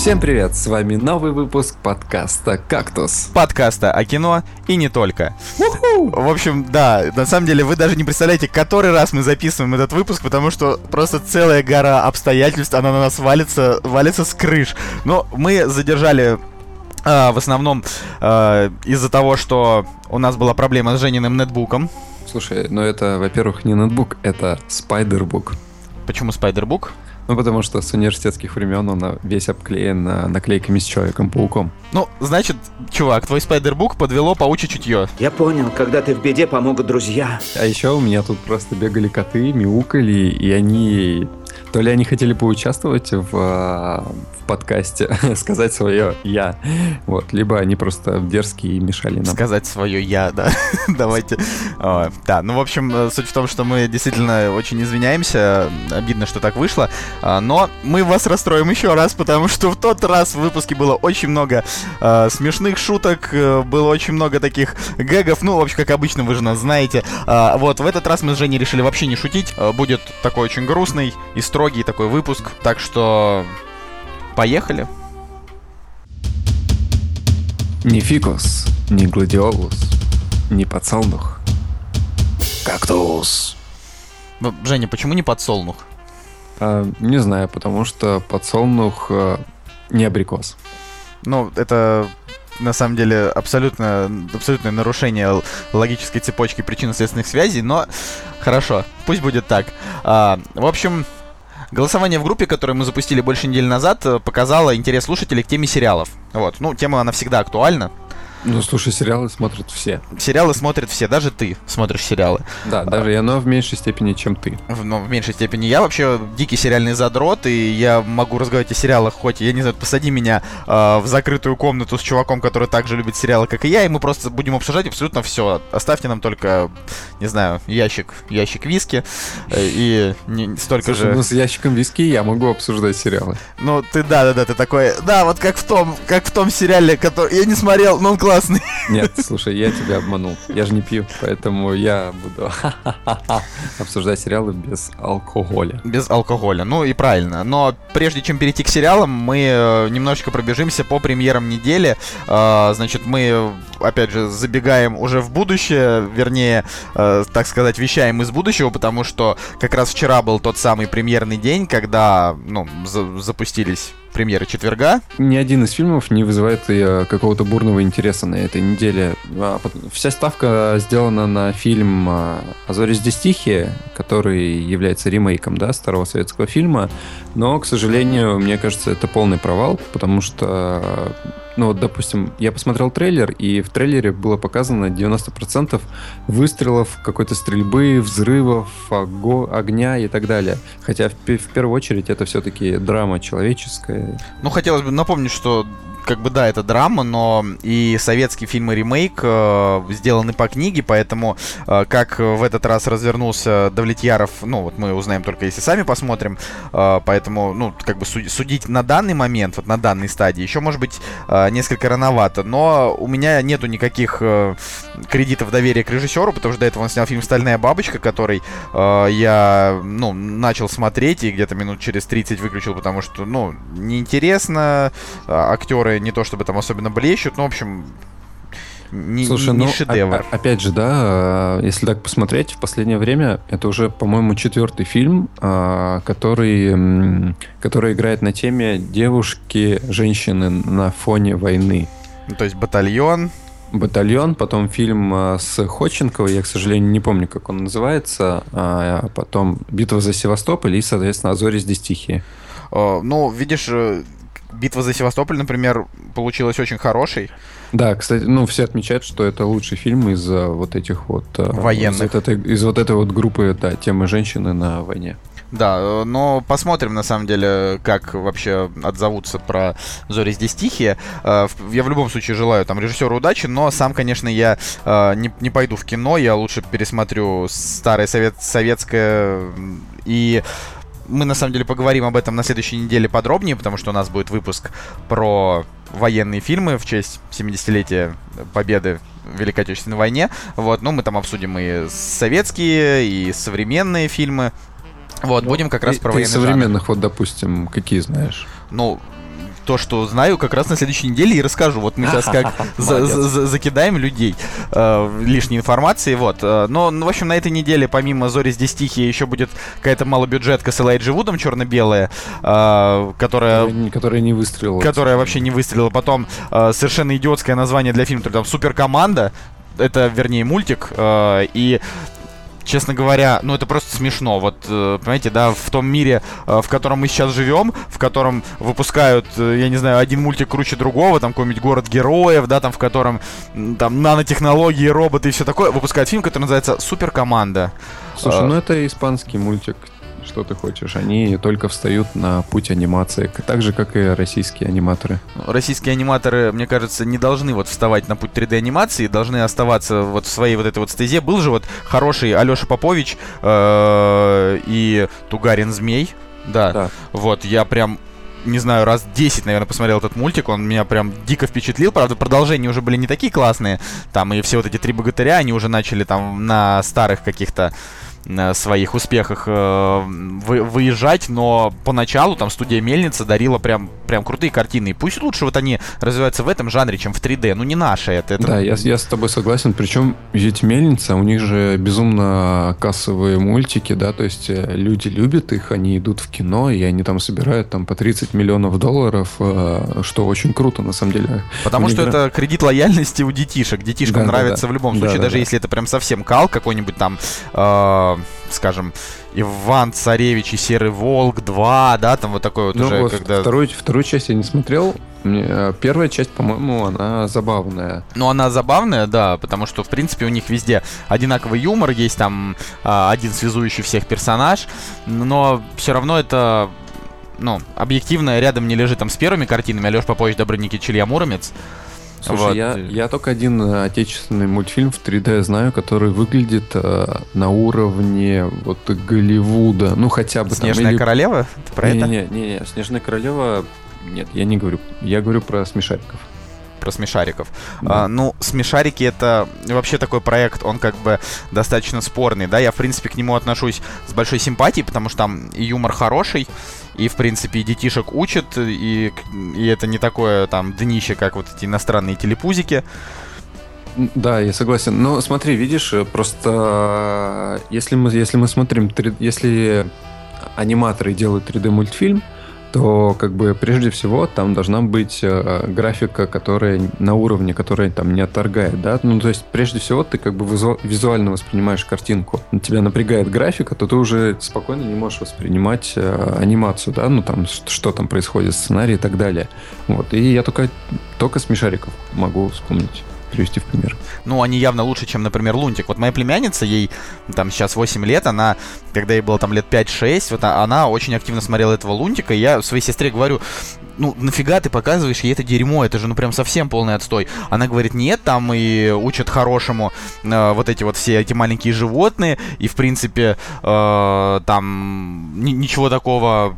Всем привет, с вами новый выпуск подкаста «Кактус». Подкаста о кино и не только. В общем, да, на самом деле вы даже не представляете, который раз мы записываем этот выпуск, потому что просто целая гора обстоятельств, она на нас валится, валится с крыш. Но мы задержали а, в основном а, из-за того, что у нас была проблема с Жениным нетбуком. Слушай, ну это, во-первых, не ноутбук, это спайдербук. Почему спайдербук? Ну, потому что с университетских времен он весь обклеен а, наклейками с Человеком-пауком. Ну, значит, чувак, твой спайдербук подвело паучье чутье. Я понял, когда ты в беде, помогут друзья. А еще у меня тут просто бегали коты, мяукали, и они... То ли они хотели поучаствовать в, а, в подкасте, сказать свое «я», вот, либо они просто дерзкие и мешали нам. Сказать свое «я», да, давайте. О, да, ну, в общем, э, суть в том, что мы действительно очень извиняемся, обидно, что так вышло, а, но мы вас расстроим еще раз, потому что в тот раз в выпуске было очень много э, смешных шуток, э, было очень много таких гэгов, ну, в общем, как обычно, вы же нас знаете. Э, вот, в этот раз мы с Женей решили вообще не шутить, э, будет такой очень грустный и такой выпуск, так что поехали. Ни фикус, ни гладиолус, ни подсолнух. Кактус. Женя, почему не подсолнух? А, не знаю, потому что подсолнух а, не абрикос. Ну, это на самом деле абсолютно, абсолютное нарушение логической цепочки причинно-следственных связей, но хорошо, пусть будет так. А, в общем, голосование в группе, которое мы запустили больше недели назад, показало интерес слушателей к теме сериалов. Вот, ну, тема, она всегда актуальна. Ну, слушай, сериалы смотрят все. Сериалы смотрят все, даже ты смотришь сериалы. Да, даже я, но в меньшей степени, чем ты. В, но в меньшей степени. Я вообще дикий сериальный задрот, и я могу разговаривать о сериалах, хоть, я не знаю, посади меня э, в закрытую комнату с чуваком, который также любит сериалы, как и я, и мы просто будем обсуждать абсолютно все. Оставьте нам только, не знаю, ящик, ящик виски, э, и не, столько Слушай, же... ну с ящиком виски я могу обсуждать сериалы. Ну, ты, да-да-да, ты такой, да, вот как в том, как в том сериале, который я не смотрел, но он классный. Нет, слушай, я тебя обманул. Я же не пью, поэтому я буду обсуждать сериалы без алкоголя. Без алкоголя, ну и правильно. Но прежде чем перейти к сериалам, мы э, немножечко пробежимся по премьерам недели. Э, Значит, мы, опять же, забегаем уже в будущее, вернее, э, так сказать, вещаем из будущего, потому что как раз вчера был тот самый премьерный день, когда, ну, за- запустились премьеры четверга. Ни один из фильмов не вызывает э, какого-то бурного интереса на этой неделе. А, Вся ставка сделана на фильм а, «А зори здесь тихие», который является ремейком да, старого советского фильма. Но, к сожалению, мне кажется, это полный провал, потому что ну вот, допустим, я посмотрел трейлер, и в трейлере было показано 90% выстрелов, какой-то стрельбы, взрывов, ого- огня и так далее. Хотя в, в первую очередь это все-таки драма человеческая. Ну, хотелось бы напомнить, что как бы да, это драма, но и советский фильм и ремейк э, сделаны по книге, поэтому э, как в этот раз развернулся Давлетьяров, ну вот мы узнаем только если сами посмотрим, э, поэтому ну как бы су- судить на данный момент, вот на данной стадии, еще может быть э, несколько рановато, но у меня нету никаких э, кредитов доверия к режиссеру, потому что до этого он снял фильм «Стальная бабочка», который э, я ну начал смотреть и где-то минут через 30 выключил, потому что ну неинтересно, э, актеры не то чтобы там особенно блещут, ну, в общем, не, Слушай, не ну, шедевр. о- опять же, да, э, если так посмотреть, в последнее время это уже, по-моему, четвертый фильм, э, который, который играет на теме девушки, женщины на фоне войны. Ну, то есть батальон. Батальон, потом фильм с Ходченковой, я, к сожалению, не помню, как он называется, а потом Битва за Севастополь и, соответственно, Азори здесь тихие. Э, ну, видишь, э, битва за Севастополь, например, получилась очень хорошей. Да, кстати, ну все отмечают, что это лучший фильм из э, вот этих вот э, Военных. из вот этой, из вот этой вот группы, да, темы женщины на войне. Да, но посмотрим, на самом деле, как вообще отзовутся про «Зори здесь тихие». Э, Я в любом случае желаю там режиссеру удачи, но сам, конечно, я не, не пойду в кино, я лучше пересмотрю старое совет, советское и мы на самом деле поговорим об этом на следующей неделе подробнее, потому что у нас будет выпуск про военные фильмы в честь 70-летия победы в Великой Отечественной войне. Вот, ну мы там обсудим и советские, и современные фильмы. Вот, будем как раз про военный жанр. современных, вот, допустим, какие знаешь? Ну, то, что знаю, как раз на следующей неделе и расскажу. Вот мы сейчас как закидаем людей э, лишней информации, вот. Э, но, ну, в общем, на этой неделе, помимо «Зори здесь тихие», еще будет какая-то малобюджетка с Элайджи Вудом черно-белая, э, которая... Которая не выстрелила. Которая вообще не выстрелила. Потом э, совершенно идиотское название для фильма, там «Суперкоманда», это, вернее, мультик, э, и честно говоря, ну это просто смешно. Вот, э, понимаете, да, в том мире, э, в котором мы сейчас живем, в котором выпускают, э, я не знаю, один мультик круче другого, там какой-нибудь город героев, да, там в котором там нанотехнологии, роботы и все такое, выпускают фильм, который называется Суперкоманда. Слушай, ну это испанский мультик, что ты хочешь. Они только встают на путь анимации, так же, как и российские аниматоры. Российские аниматоры, мне кажется, не должны вот вставать на путь 3D анимации, должны оставаться вот в своей вот этой вот стезе. Был же вот хороший Алеша Попович э, и Тугарин Змей. Да. да. Вот, я прям не знаю, раз 10, наверное, посмотрел этот мультик, он меня прям дико впечатлил. Правда, продолжения уже были не такие классные. Там и все вот эти три богатыря, они уже начали там на старых каких-то своих успехах э, вы, выезжать, но поначалу там студия Мельница дарила прям, прям крутые картины. И пусть лучше вот они развиваются в этом жанре, чем в 3D. Ну, не наше это. это... Да, я, я с тобой согласен. Причем ведь Мельница, у них же безумно кассовые мультики, да, то есть э, люди любят их, они идут в кино, и они там собирают там по 30 миллионов долларов, э, что очень круто на самом деле. Потому что игра... это кредит лояльности у детишек. Детишкам да, нравится да, да. в любом случае, да, даже да, если да. это прям совсем кал какой-нибудь там э, скажем, Иван Царевич и Серый Волк 2, да, там вот такой вот ну, уже, вот когда... Вторую, вторую часть я не смотрел. Э, первая часть, по-моему, она забавная. Ну, она забавная, да, потому что, в принципе, у них везде одинаковый юмор, есть там а, один связующий всех персонаж, но все равно это ну, объективно рядом не лежит там с первыми картинами Алеш Попович, Добрыник Илья Муромец. Слушай, вот. я, я только один э, отечественный мультфильм в 3D знаю, который выглядит э, на уровне вот Голливуда. Ну, хотя бы Снежная там, или... королева? Ты про не, это? Не, не, не, Снежная королева. Нет, я не говорю. Я говорю про смешариков про смешариков. Да. А, ну, смешарики это вообще такой проект, он как бы достаточно спорный, да, я в принципе к нему отношусь с большой симпатией, потому что там и юмор хороший, и, в принципе, и детишек учат, и, и это не такое там днище, как вот эти иностранные телепузики. Да, я согласен. Но смотри, видишь, просто если мы, если мы смотрим, если аниматоры делают 3D мультфильм, то как бы прежде всего там должна быть э, графика, которая на уровне, которая там не отторгает, да, ну то есть прежде всего ты как бы визу, визуально воспринимаешь картинку, тебя напрягает графика, то ты уже спокойно не можешь воспринимать э, анимацию, да, ну там что, что там происходит, сценарий и так далее, вот, и я только только смешариков могу вспомнить привести в пример. Ну, они явно лучше, чем, например, Лунтик. Вот моя племянница, ей там сейчас 8 лет, она, когда ей было там лет 5-6, вот она очень активно смотрела этого Лунтика, и я своей сестре говорю, ну, нафига ты показываешь ей это дерьмо, это же, ну, прям совсем полный отстой. Она говорит, нет, там и учат хорошему э, вот эти вот все эти маленькие животные, и, в принципе, э, там ничего такого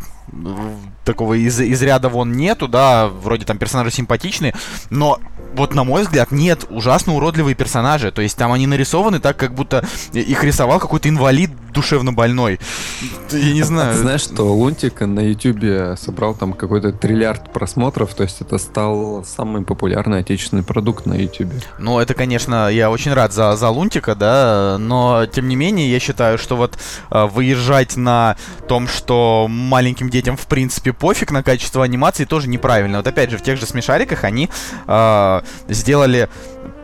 такого из, из ряда вон нету, да, вроде там персонажи симпатичные, но вот на мой взгляд, нет, ужасно уродливые персонажи. То есть там они нарисованы так, как будто их рисовал какой-то инвалид душевно больной. Я не знаю. Знаешь, что Лунтик на Ютубе собрал там какой-то триллиард просмотров, то есть это стал самый популярный отечественный продукт на Ютубе. Ну, это, конечно, я очень рад за, за Лунтика, да, но тем не менее я считаю, что вот э, выезжать на том, что маленьким детям в принципе пофиг на качество анимации, тоже неправильно. Вот опять же, в тех же смешариках они э, сделали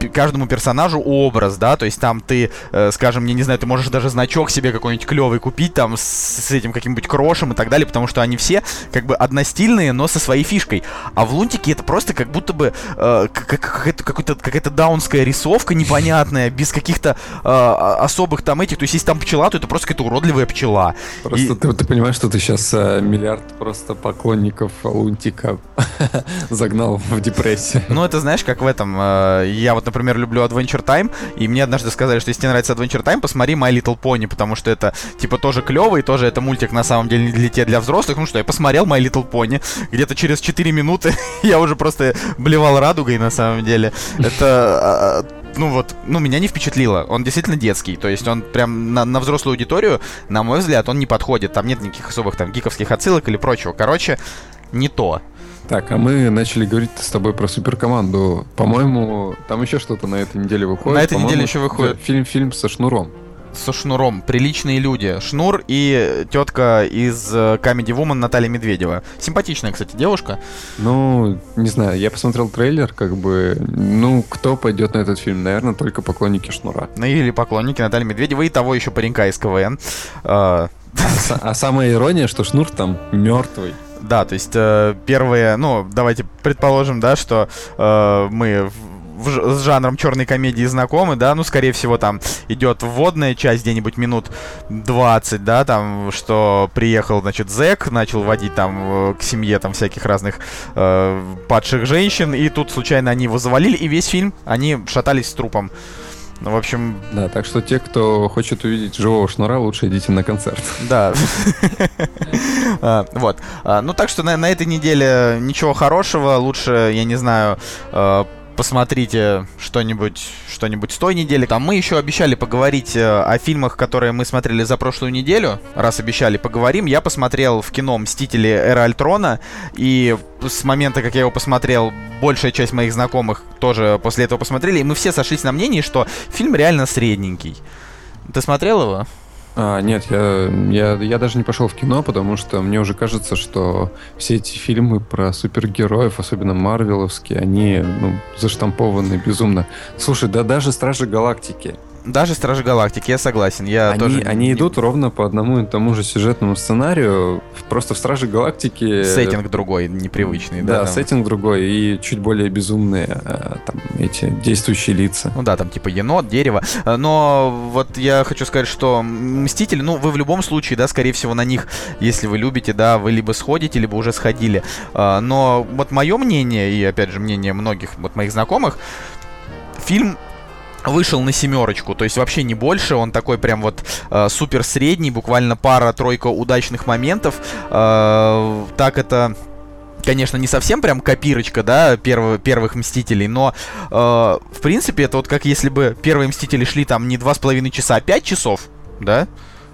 каждому персонажу образ, да, то есть там ты, э, скажем, я не знаю, ты можешь даже значок себе какой-нибудь клевый купить там с, с этим каким-нибудь крошем и так далее, потому что они все как бы одностильные, но со своей фишкой. А в Лунтике это просто как будто бы э, какая-то, какая-то, какая-то даунская рисовка непонятная, без каких-то э, особых там этих, то есть если там пчела, то это просто какая-то уродливая пчела. Просто и... ты, ты понимаешь, что ты сейчас э, миллиард просто поклонников Лунтика загнал в депрессию. Ну это знаешь, как в этом, э, я вот например, люблю Adventure Time, и мне однажды сказали, что если тебе нравится Adventure Time, посмотри My Little Pony, потому что это, типа, тоже клевый, тоже это мультик, на самом деле, не для тебя, для взрослых. Ну что, я посмотрел My Little Pony, где-то через 4 минуты я уже просто блевал радугой, на самом деле. Это а, ну вот, ну меня не впечатлило. Он действительно детский, то есть он прям на, на взрослую аудиторию, на мой взгляд, он не подходит. Там нет никаких особых там гиковских отсылок или прочего. Короче, не то. Так, а мы начали говорить с тобой про суперкоманду. По-моему, там еще что-то на этой неделе выходит. На этой неделе еще выходит. Фильм, фильм со шнуром. Со шнуром. Приличные люди. Шнур и тетка из э, Comedy Woman Наталья Медведева. Симпатичная, кстати, девушка. Ну, не знаю, я посмотрел трейлер, как бы, ну, кто пойдет на этот фильм? Наверное, только поклонники Шнура. Ну или поклонники Натальи Медведевой и того еще паренька из КВН. А, а самая ирония, что Шнур там мертвый. Да, то есть э, первые, ну, давайте предположим, да, что э, мы в, с жанром черной комедии знакомы, да, ну, скорее всего, там идет вводная часть где-нибудь минут 20, да, там, что приехал, значит, зэк, начал водить там э, к семье там всяких разных э, падших женщин, и тут случайно они его завалили, и весь фильм они шатались с трупом. Ну, в общем... Да, так что те, кто хочет увидеть живого шнура, лучше идите на концерт. Да. А, вот. А, ну, так что на этой неделе ничего хорошего. Лучше, я не знаю, а, посмотрите что-нибудь что-нибудь с той недели. Там мы еще обещали поговорить э, о фильмах, которые мы смотрели за прошлую неделю. Раз обещали, поговорим. Я посмотрел в кино «Мстители. Эра Альтрона», и с момента, как я его посмотрел, большая часть моих знакомых тоже после этого посмотрели, и мы все сошлись на мнении, что фильм реально средненький. Ты смотрел его? А, нет, я, я, я даже не пошел в кино, потому что мне уже кажется, что все эти фильмы про супергероев, особенно марвеловские, они ну, заштампованы безумно. Слушай, да даже Стражи Галактики, даже Стражи Галактики, я согласен. Я они, тоже... они идут ровно по одному и тому же сюжетному сценарию. Просто в Страже Галактики... Сеттинг другой, непривычный, да? Да, там... сеттинг другой и чуть более безумные э, там эти действующие лица. Ну да, там типа енот, дерево. Э, но вот я хочу сказать, что Мстители, ну вы в любом случае, да, скорее всего на них, если вы любите, да, вы либо сходите, либо уже сходили. Э, но вот мое мнение, и опять же мнение многих вот моих знакомых, фильм вышел на семерочку, то есть вообще не больше, он такой прям вот э, супер средний, буквально пара-тройка удачных моментов. Э, так это конечно, не совсем прям копирочка, да, перв, первых Мстителей, но, э, в принципе, это вот как если бы первые Мстители шли там не два с половиной часа, а пять часов, да,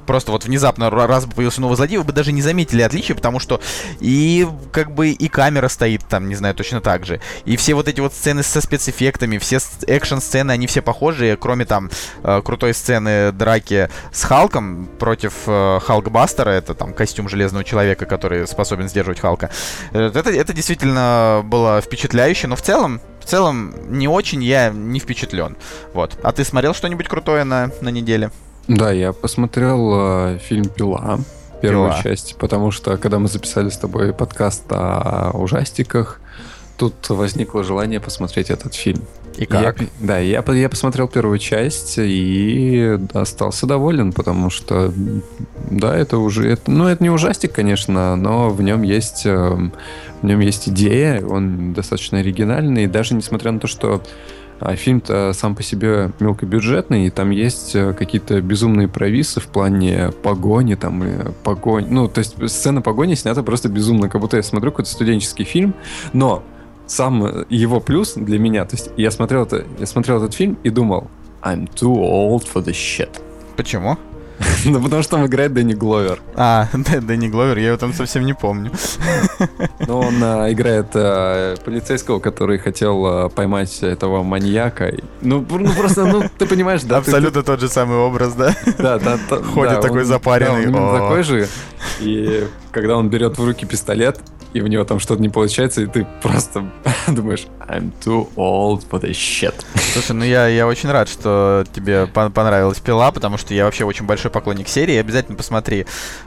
просто вот внезапно раз бы появился новый злодей, вы бы даже не заметили отличия, потому что и как бы и камера стоит там, не знаю, точно так же. И все вот эти вот сцены со спецэффектами, все экшн-сцены, они все похожие, кроме там э, крутой сцены драки с Халком против э, Халкбастера, это там костюм Железного Человека, который способен сдерживать Халка. Э, это, это действительно было впечатляюще, но в целом в целом не очень я не впечатлен. Вот. А ты смотрел что-нибудь крутое на, на неделе? Да, я посмотрел э, фильм «Пила», первую Пила. часть, потому что, когда мы записали с тобой подкаст о ужастиках, тут возникло желание посмотреть этот фильм. И как? Я, да, я, я посмотрел первую часть и остался доволен, потому что, да, это уже, это, ну, это не ужастик, конечно, но в нем есть, э, в нем есть идея, он достаточно оригинальный, даже несмотря на то, что а фильм-то сам по себе мелкобюджетный, и там есть э, какие-то безумные провисы в плане погони, там, и погонь. Ну, то есть сцена погони снята просто безумно, как будто я смотрю какой-то студенческий фильм, но сам его плюс для меня, то есть я смотрел, это, я смотрел этот фильм и думал, I'm too old for this shit. Почему? Ну, потому что там играет Дэнни Гловер. А, Дэнни Гловер, я его там совсем не помню. Ну, он а, играет а, полицейского, который хотел а, поймать этого маньяка. Ну, ну, просто, ну, ты понимаешь, да? Абсолютно тот же самый образ, да? Да, да. Ходит такой запаренный. Да, такой же. И когда он берет в руки пистолет, и у него там что-то не получается, и ты просто думаешь, I'm too old for this shit. Слушай, ну я, я очень рад, что тебе понравилась пила, потому что я вообще очень большой поклонник серии. Обязательно посмотри,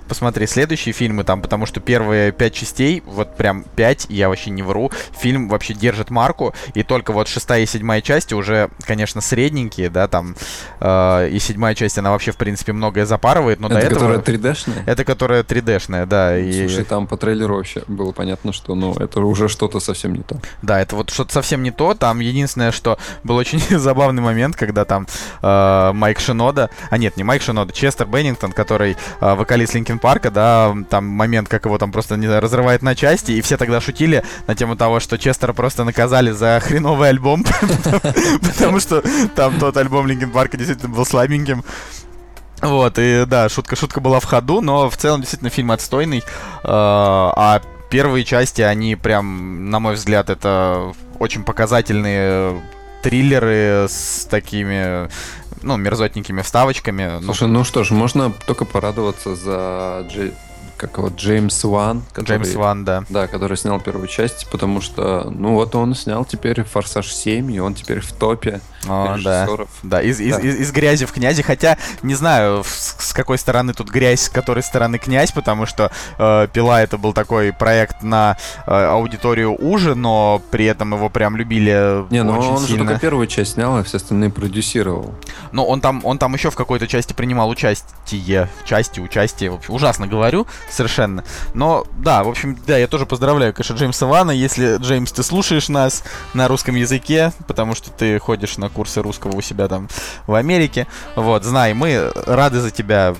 посмотри следующие фильмы там, потому что первые пять частей, вот прям пять, я вообще не вру, фильм вообще держит марку, и только вот шестая и седьмая части уже, конечно, средненькие, да, там, э, и седьмая часть, она вообще, в принципе, многое запарывает, но это до этого... Это которая 3D-шная? Это которая 3D-шная, да. И... Слушай, там по трейлеру вообще было понятно, что ну это уже что-то совсем не то. Да, это вот что-то совсем не то. Там единственное, что был очень забавный момент, когда там э, Майк Шинода, а нет, не Майк Шинода, Честер Беннингтон, который э, вокалист Линкен Парка, да, там момент, как его там просто не знаю, разрывает на части, и все тогда шутили на тему того, что Честера просто наказали за хреновый альбом, потому что там тот альбом Линкен Парка действительно был слабеньким. Вот, и да, шутка, шутка была в ходу, но в целом действительно фильм отстойный. Э, а первые части, они прям, на мой взгляд, это очень показательные триллеры с такими ну, мерзотненькими вставочками. Слушай, ну, ну что ж, можно только порадоваться за Джей как вот Джеймс Ван. Который, Джеймс Ван, да. Да, который снял первую часть, потому что, ну вот он снял теперь «Форсаж 7», и он теперь в топе О, да, да, из, да. Из, из, из грязи в князи, хотя не знаю, с, какой стороны тут грязь, с какой стороны князь, потому что э, «Пила» это был такой проект на э, аудиторию уже, но при этом его прям любили Не, ну он сильно. же только первую часть снял, а все остальные продюсировал. Но он там, он там еще в какой-то части принимал участие, в части, участие, в общем, ужасно говорю, совершенно. Но, да, в общем, да, я тоже поздравляю, конечно, Джеймса Вана. Если, Джеймс, ты слушаешь нас на русском языке, потому что ты ходишь на курсы русского у себя там в Америке, вот, знай, мы рады за тебя.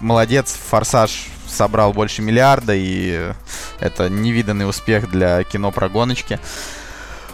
Молодец, Форсаж собрал больше миллиарда, и это невиданный успех для кино про гоночки.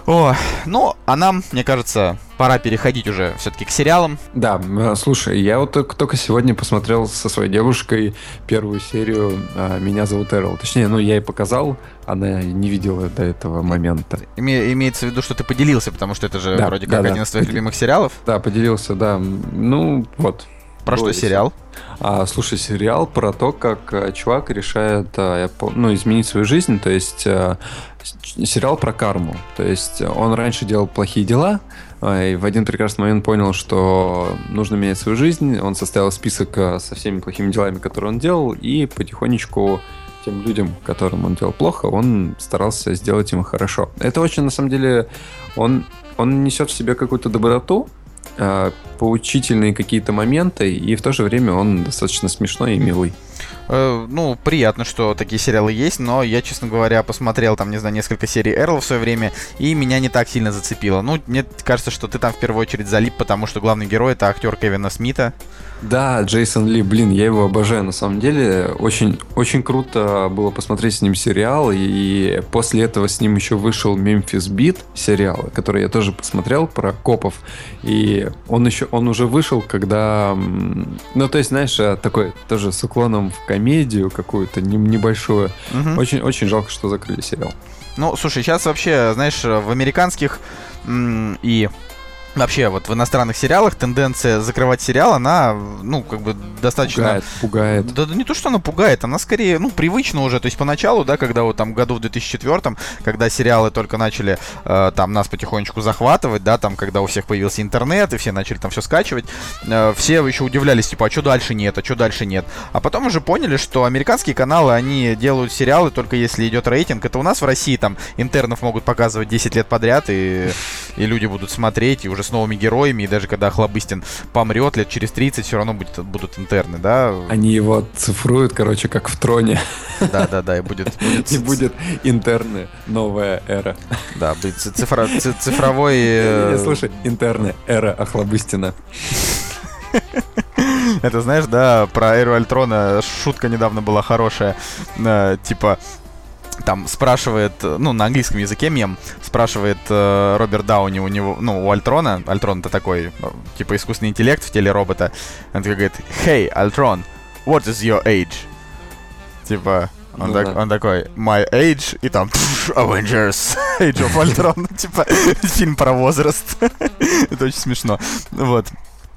О, ну, а нам, мне кажется, пора переходить уже все-таки к сериалам. Да, э, слушай, я вот только сегодня посмотрел со своей девушкой первую серию а, «Меня зовут Эрл». Точнее, ну, я ей показал, она не видела до этого момента. Име, имеется в виду, что ты поделился, потому что это же да, вроде как да, один да. из твоих любимых сериалов. Да, поделился, да. Ну, вот. Про что сериал? А, слушай, сериал про то, как а, чувак решает а, ну, изменить свою жизнь. То есть а, сериал про карму. То есть он раньше делал плохие дела, и в один прекрасный момент понял, что нужно менять свою жизнь. Он составил список со всеми плохими делами, которые он делал, и потихонечку тем людям, которым он делал плохо, он старался сделать им хорошо. Это очень, на самом деле, он, он несет в себе какую-то доброту, поучительные какие-то моменты, и в то же время он достаточно смешной и милый. Э, ну, приятно, что такие сериалы есть, но я, честно говоря, посмотрел там, не знаю, несколько серий Эрл в свое время, и меня не так сильно зацепило. Ну, мне кажется, что ты там в первую очередь залип, потому что главный герой это актер Кевина Смита. Да, Джейсон Ли, блин, я его обожаю на самом деле. Очень, очень круто было посмотреть с ним сериал, и после этого с ним еще вышел Мемфис Бит сериал, который я тоже посмотрел про копов. И он еще, он уже вышел, когда, ну то есть, знаешь, э, такой тоже с уклоном в комедию какую-то небольшую. Угу. Очень, очень жалко, что закрыли сериал. Ну, слушай, сейчас вообще, знаешь, в американских и Вообще, вот в иностранных сериалах тенденция закрывать сериал, она, ну, как бы достаточно... Пугает, пугает. Да, да не то, что она пугает, она скорее, ну, привычна уже. То есть поначалу, да, когда вот там году в 2004, когда сериалы только начали э, там нас потихонечку захватывать, да, там, когда у всех появился интернет, и все начали там все скачивать, э, все еще удивлялись, типа, а что дальше нет, а что дальше нет. А потом уже поняли, что американские каналы, они делают сериалы только если идет рейтинг. Это у нас в России там интернов могут показывать 10 лет подряд, и, и люди будут смотреть, и уже с новыми героями, и даже когда Хлобыстин помрет лет через 30, все равно будет, будут интерны, да? Они его цифруют, короче, как в троне. Да-да-да, и будет... будет... И будет интерны, новая эра. Да, будет цифра... цифровой... Э, слушай, интерны, эра Охлобыстина. Это знаешь, да, про Эру Альтрона шутка недавно была хорошая. Э, типа, там спрашивает, ну, на английском языке мем, спрашивает э, Роберт Дауни у него, ну, у Альтрона, Альтрон это такой, э, типа, искусственный интеллект в теле робота, он такой говорит, hey, Альтрон, what is your age? Типа, он, ну, так, да. он такой, my age, и там, Avengers, Age of Ultron, типа, фильм про возраст. это очень смешно. Вот.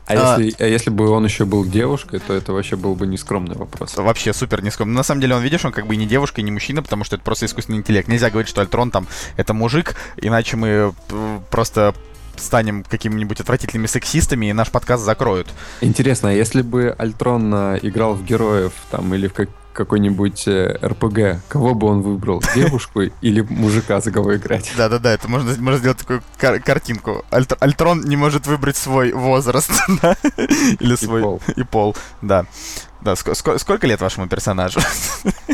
А, а, если, а если бы он еще был девушкой, то это вообще был бы нескромный вопрос. Вообще супер нескромный. На самом деле, он, видишь, он как бы и не девушка, и не мужчина, потому что это просто искусственный интеллект. Нельзя говорить, что Альтрон там это мужик, иначе мы э, просто станем какими-нибудь отвратительными сексистами, и наш подкаст закроют. Интересно, а если бы Альтрон э, играл в героев там или в как какой-нибудь э, РПГ, кого бы он выбрал? Девушку или мужика, за кого играть? Да-да-да, это можно, можно сделать такую кар- картинку. Альтр- Альтрон не может выбрать свой возраст, да? Или свой... И пол. И пол, да. Да, ск- ск- сколько лет вашему персонажу?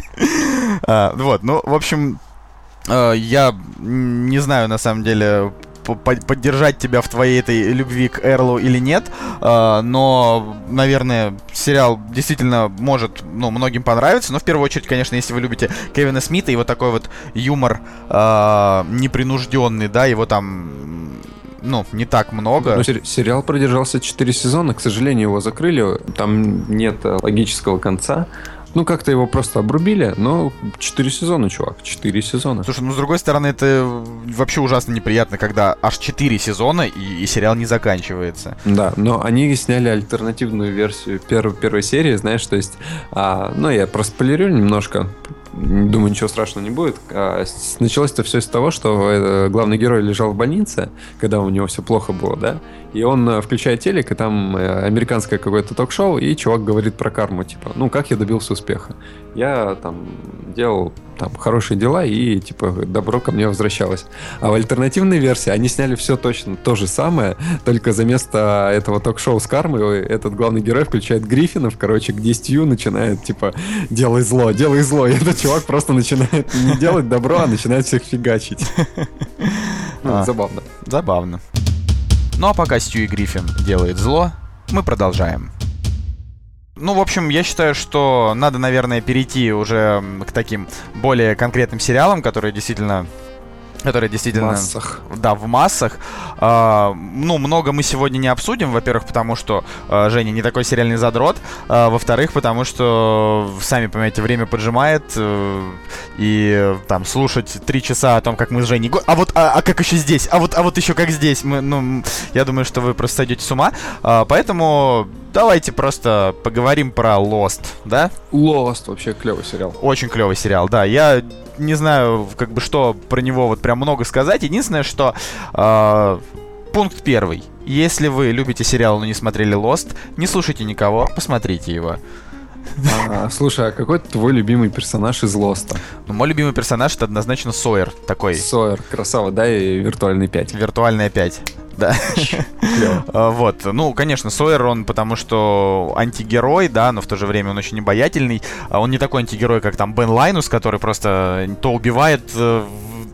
а, вот, ну, в общем, э, я не знаю, на самом деле, поддержать тебя в твоей этой любви к Эрлу или нет, э, но, наверное, сериал действительно может, ну, многим понравиться, но в первую очередь, конечно, если вы любите Кевина Смита, его такой вот юмор э, непринужденный, да, его там ну, не так много. Но сериал продержался 4 сезона, к сожалению, его закрыли, там нет логического конца. Ну, как-то его просто обрубили, но 4 сезона, чувак, 4 сезона. Слушай, ну, с другой стороны, это вообще ужасно неприятно, когда аж 4 сезона и, и сериал не заканчивается. Да, но они сняли альтернативную версию первой, первой серии, знаешь, то есть, а, ну, я проспойлерю немножко, думаю, ничего страшного не будет. А, началось это все с того, что э, главный герой лежал в больнице, когда у него все плохо было, да, и он э, включает телек, и там э, американское какое-то ток-шоу, и чувак говорит про карму, типа, ну, как я добился успеха? Я там делал там хорошие дела, и типа добро ко мне возвращалось. А в альтернативной версии они сняли все точно то же самое, только за место этого ток-шоу с кармой этот главный герой включает Гриффинов, короче, к 10 начинает типа делай зло, делай зло, и этот чувак просто начинает не делать добро, а начинает всех фигачить. Ну, забавно. Забавно. Ну а пока Стюи Гриффин делает зло, мы продолжаем. Ну, в общем, я считаю, что надо, наверное, перейти уже к таким более конкретным сериалам, которые действительно которые действительно... В массах. Да, в массах. А, ну, много мы сегодня не обсудим. Во-первых, потому что а, Женя не такой сериальный задрот. А, во-вторых, потому что, сами понимаете, время поджимает. А, и там слушать три часа о том, как мы с Женей... А вот, а, а как еще здесь? А вот, а вот еще как здесь? Мы, ну, я думаю, что вы просто сойдете с ума. А, поэтому давайте просто поговорим про Lost, да? Lost вообще клевый сериал. Очень клевый сериал, да. Я не знаю, как бы что про него вот прям много сказать. Единственное, что э, пункт первый. Если вы любите сериал, но не смотрели Lost, не слушайте никого, посмотрите его. А, слушай, а какой твой любимый персонаж из Лоста? Ну, мой любимый персонаж это однозначно Сойер такой. Сойер, красава, да, и виртуальный 5. Виртуальная 5. Да. А, вот. Ну, конечно, Сойер, он потому что антигерой, да, но в то же время он очень обаятельный. А он не такой антигерой, как там Бен Лайнус, который просто то убивает э,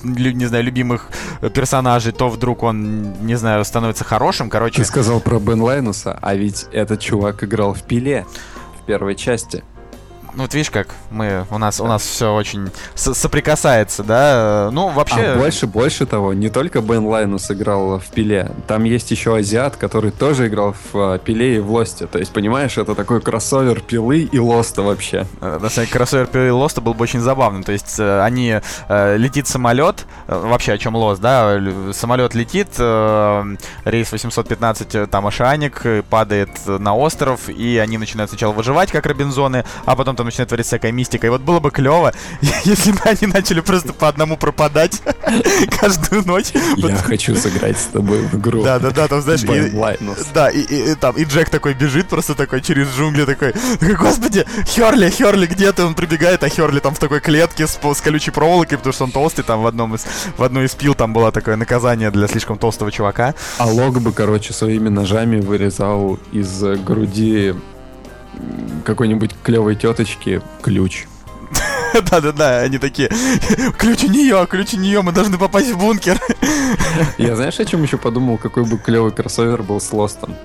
не знаю, любимых персонажей, то вдруг он, не знаю, становится хорошим. Короче. Ты сказал про Бен Лайнуса, а ведь этот чувак играл в пиле в первой части. Ну, вот видишь, как мы, у нас, у нас все очень соприкасается, да? Ну, вообще... А больше, больше того, не только Бен Лайнус играл в Пиле, там есть еще азиат, который тоже играл в uh, Пиле и в Лосте. То есть, понимаешь, это такой кроссовер Пилы и Лоста вообще. Э, на самом деле, кроссовер Пилы и Лоста был бы очень забавным. То есть, э, они... Э, летит самолет, вообще о чем Лост, да? Самолет летит, рейс 815, там Ашаник, падает на остров, и они начинают сначала выживать, как Робинзоны, а потом там начинает твориться всякая мистика. И вот было бы клево, если бы они начали просто по одному пропадать каждую ночь. Я хочу сыграть с тобой в игру. Да, да, да, там знаешь, да, и, там и Джек такой бежит просто такой через джунгли такой, такой, господи, Херли, Херли, где ты? Он прибегает, а Херли там в такой клетке с, с колючей проволокой, потому что он толстый, там в одном из в одной из пил там было такое наказание для слишком толстого чувака. А Лог бы, короче, своими ножами вырезал из груди какой-нибудь клевой теточки ключ. Да-да-да, они такие, ключ у нее, ключ у нее, мы должны попасть в бункер. Я знаешь, о чем еще подумал, какой бы клевый кроссовер был с Лостом?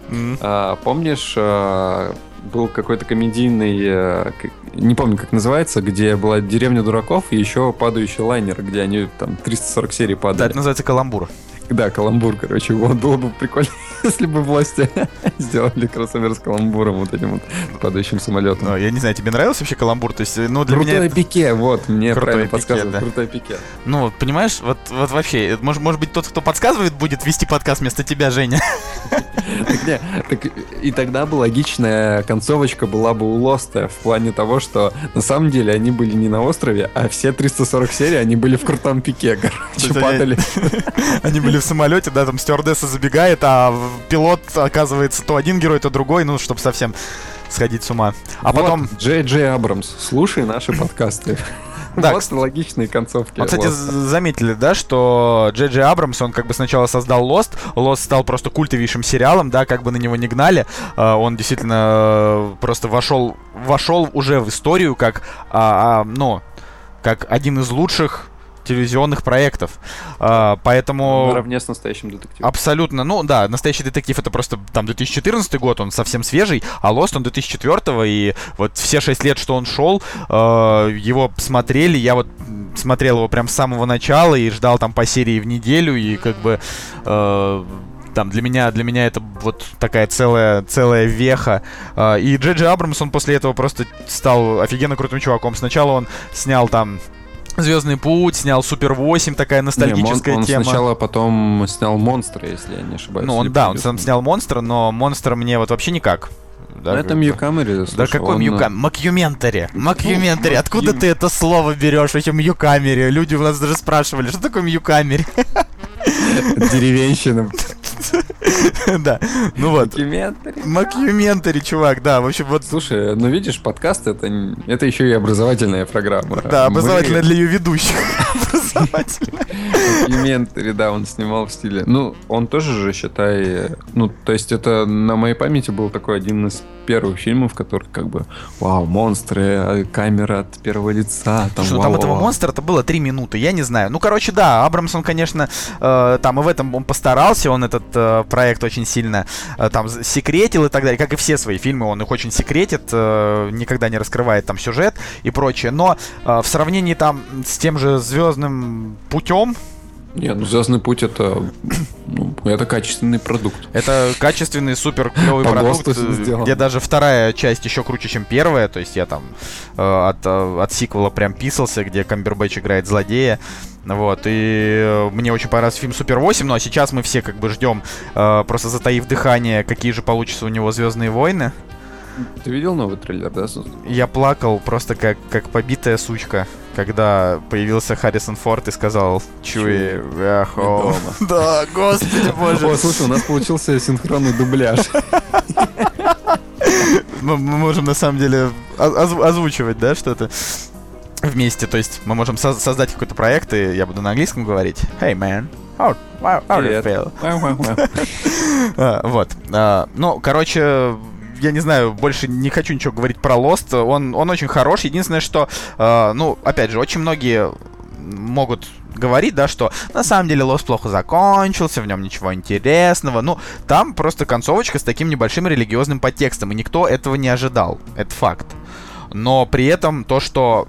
А, помнишь, а, был какой-то комедийный, а, не помню, как называется, где была деревня дураков и еще падающий лайнер, где они там 340 серий падали. Да, это называется каламбур. Да, каламбур, короче. Вот было бы прикольно, если бы власти сделали кроссовер с каламбуром, вот этим вот падающим самолетом. Ну, я не знаю, тебе нравился вообще каламбур? То есть, ну, для Крутой меня... Это... пике, вот, мне Крутой правильно подсказывают. Да. Крутой пике. Ну, понимаешь, вот, вот вообще, может, может быть, тот, кто подсказывает, будет вести подкаст вместо тебя, Женя. Так, не, так и тогда бы логичная концовочка была бы у Лоста в плане того, что на самом деле они были не на острове, а все 340 серий они были в крутом пике, короче, падали. Они были в самолете, да, там стюардесса забегает, а пилот оказывается то один герой, то другой, ну, чтобы совсем сходить с ума. А вот, потом... Джей Джей Абрамс, слушай наши подкасты. Да, вот логичные концовки. Вот, кстати, заметили, да, что Джей Джей Абрамс, он как бы сначала создал Lost, Lost стал просто культовейшим сериалом, да, как бы на него не гнали, а, он действительно э, просто вошел, вошел уже в историю как, а, а, ну, как один из лучших телевизионных проектов. А, поэтому... Наравне с настоящим детективом. Абсолютно. Ну да, настоящий детектив это просто там 2014 год, он совсем свежий, а Lost он 2004 и вот все 6 лет, что он шел, э, его смотрели, я вот смотрел его прям с самого начала и ждал там по серии в неделю, и как бы э, там для меня, для меня это вот такая целая, целая веха. А, и Джей Джей Абрамс, он после этого просто стал офигенно крутым чуваком. Сначала он снял там Звездный путь, снял Супер 8, такая ностальгическая не, он, он тема. сначала потом снял монстра, если я не ошибаюсь. Ну, он, да, он сам снял монстра, но монстр мне вот вообще никак. Да, это Мьюкамери. Да какой он... Мьюкамери? Mockumentary. Mockumentary. Откуда ты это слово берешь? Вообще Мьюкамери. Люди у нас даже спрашивали, что такое Мьюкамери? Деревенщина. Да, ну вот. Mockumentary. Mockumentary, чувак, да, в общем, вот. Слушай, ну видишь, подкаст это, это еще и образовательная программа. Да, образовательная для ее ведущих. Макюментари, да, он снимал в стиле. Ну, он тоже же, считай, ну, то есть это на моей памяти был такой один из первых фильмов, который как бы, вау, монстры, а, камера от первого лица. Там, Слушай, ну, там этого монстра-то было три минуты, я не знаю. Ну, короче, да, Абрамсон, конечно, э, там и в этом он постарался, он этот э, проект очень сильно э, там секретил и так далее, как и все свои фильмы, он их очень секретит, э, никогда не раскрывает там сюжет и прочее. Но э, в сравнении там с тем же Звездным путем, нет, ну Звездный путь это, ну, это качественный продукт. Это качественный, супер клевый продукт, где даже вторая часть еще круче, чем первая. То есть я там э, от, э, от сиквела прям писался, где Камбербэтч играет злодея. Вот, и э, мне очень понравился фильм Супер 8, ну а сейчас мы все как бы ждем, э, просто затаив дыхание, какие же получатся у него Звездные войны. Ты видел новый трейлер, да? Я плакал просто как, как побитая сучка, когда появился Харрисон Форд и сказал Чуи, эхо. Да, господи боже. О, слушай, у нас получился синхронный дубляж. Мы можем на самом деле озвучивать, да, что-то вместе. То есть мы можем создать какой-то проект, и я буду на английском говорить. Hey, man. How, how, how you feel? А, вот. А, ну, короче, я не знаю, больше не хочу ничего говорить про Lost. Он, он очень хорош. Единственное, что, э, ну, опять же, очень многие могут говорить, да, что на самом деле Lost плохо закончился, в нем ничего интересного. Ну, там просто концовочка с таким небольшим религиозным подтекстом, и никто этого не ожидал. Это факт. Но при этом то, что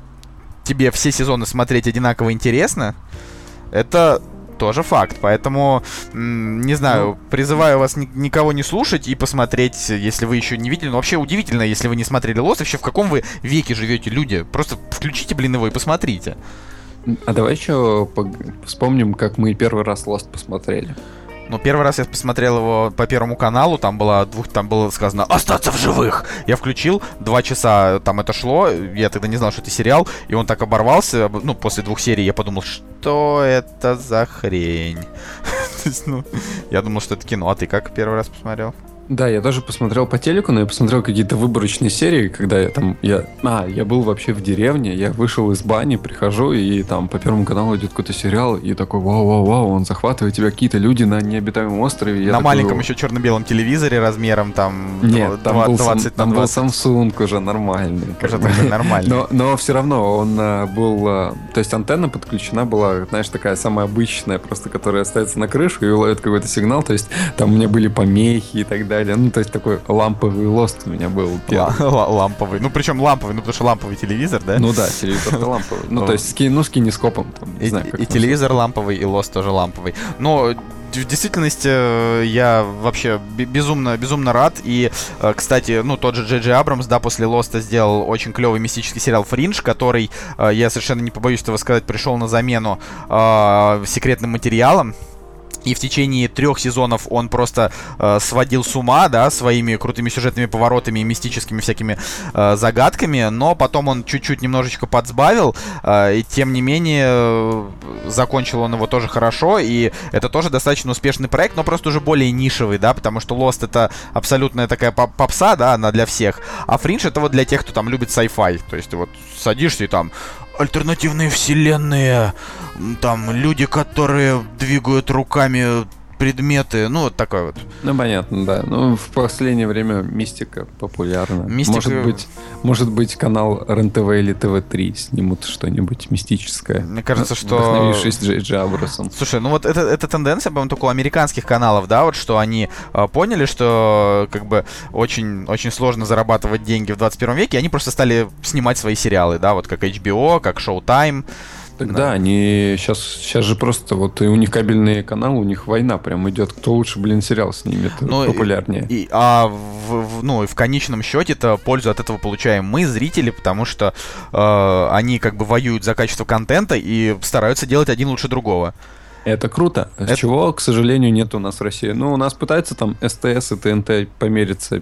тебе все сезоны смотреть одинаково интересно, это тоже факт. Поэтому, не знаю, ну, призываю вас ни- никого не слушать и посмотреть, если вы еще не видели. Но вообще удивительно, если вы не смотрели Лост, вообще в каком вы веке живете, люди. Просто включите, блин, его и посмотрите. А давай еще вспомним, как мы первый раз Лост посмотрели. Ну, первый раз я посмотрел его по Первому каналу, там было, двух, там было сказано «Остаться в живых!» Я включил, два часа там это шло, я тогда не знал, что это сериал, и он так оборвался, ну, после двух серий я подумал, что это за хрень? Ну, я думал, что это кино, а ты как первый раз посмотрел? Да, я даже посмотрел по телеку, но я посмотрел какие-то выборочные серии, когда я там, я, а, я был вообще в деревне, я вышел из бани, прихожу, и там по Первому каналу идет какой-то сериал, и такой, вау-вау-вау, он захватывает тебя какие-то люди на необитаемом острове. на такой, маленьком еще черно-белом телевизоре размером там Нет, 20, там, был, 20 там был Samsung уже нормальный. Уже такой нормальный. Но, но все равно он а, был, а, то есть антенна подключена была, знаешь, такая самая обычная, просто которая остается на крышу и ловит какой-то сигнал, то есть там у меня были помехи и так далее далее. Ну, то есть такой ламповый лост у меня был. ламповый. Ну, причем ламповый, ну, потому что ламповый телевизор, да? Ну да, телевизор ламповый. Ну, то есть, ну, с кинескопом. И телевизор ламповый, и лост тоже ламповый. Но в действительности э, я вообще безумно, безумно рад. И, э, кстати, ну, тот же Джей Джей Абрамс, да, после Лоста сделал очень клевый мистический сериал Фриндж, который, э, я совершенно не побоюсь этого сказать, пришел на замену э, секретным материалом и в течение трех сезонов он просто э, сводил с ума, да, своими крутыми сюжетными поворотами и мистическими всякими э, загадками, но потом он чуть-чуть немножечко подсбавил, э, и тем не менее э, закончил он его тоже хорошо, и это тоже достаточно успешный проект, но просто уже более нишевый, да, потому что Lost это абсолютная такая попса, да, она для всех, а Fringe это вот для тех, кто там любит sci-fi, то есть ты вот садишься и там альтернативные вселенные, там люди, которые двигают руками предметы, ну вот такой вот. Ну понятно, да. Ну в последнее время мистика популярна. Мистика... Может быть, может быть канал РНТВ или ТВ3 снимут что-нибудь мистическое. Мне кажется, что... Вдохновившись Джей Джабросом. Слушай, ну вот это, это тенденция, по-моему, только у американских каналов, да, вот что они э, поняли, что как бы очень, очень сложно зарабатывать деньги в 21 веке, и они просто стали снимать свои сериалы, да, вот как HBO, как Showtime, Тогда они сейчас, сейчас же просто вот и у них кабельные каналы, у них война прям идет. Кто лучше, блин, сериал снимет, ну, популярнее. И, и, а в, в, ну, в конечном счете-то пользу от этого получаем мы, зрители, потому что э, они как бы воюют за качество контента и стараются делать один лучше другого. Это круто. Это... Чего, к сожалению, нет у нас в России. Ну, у нас пытаются там СТС и ТНТ помериться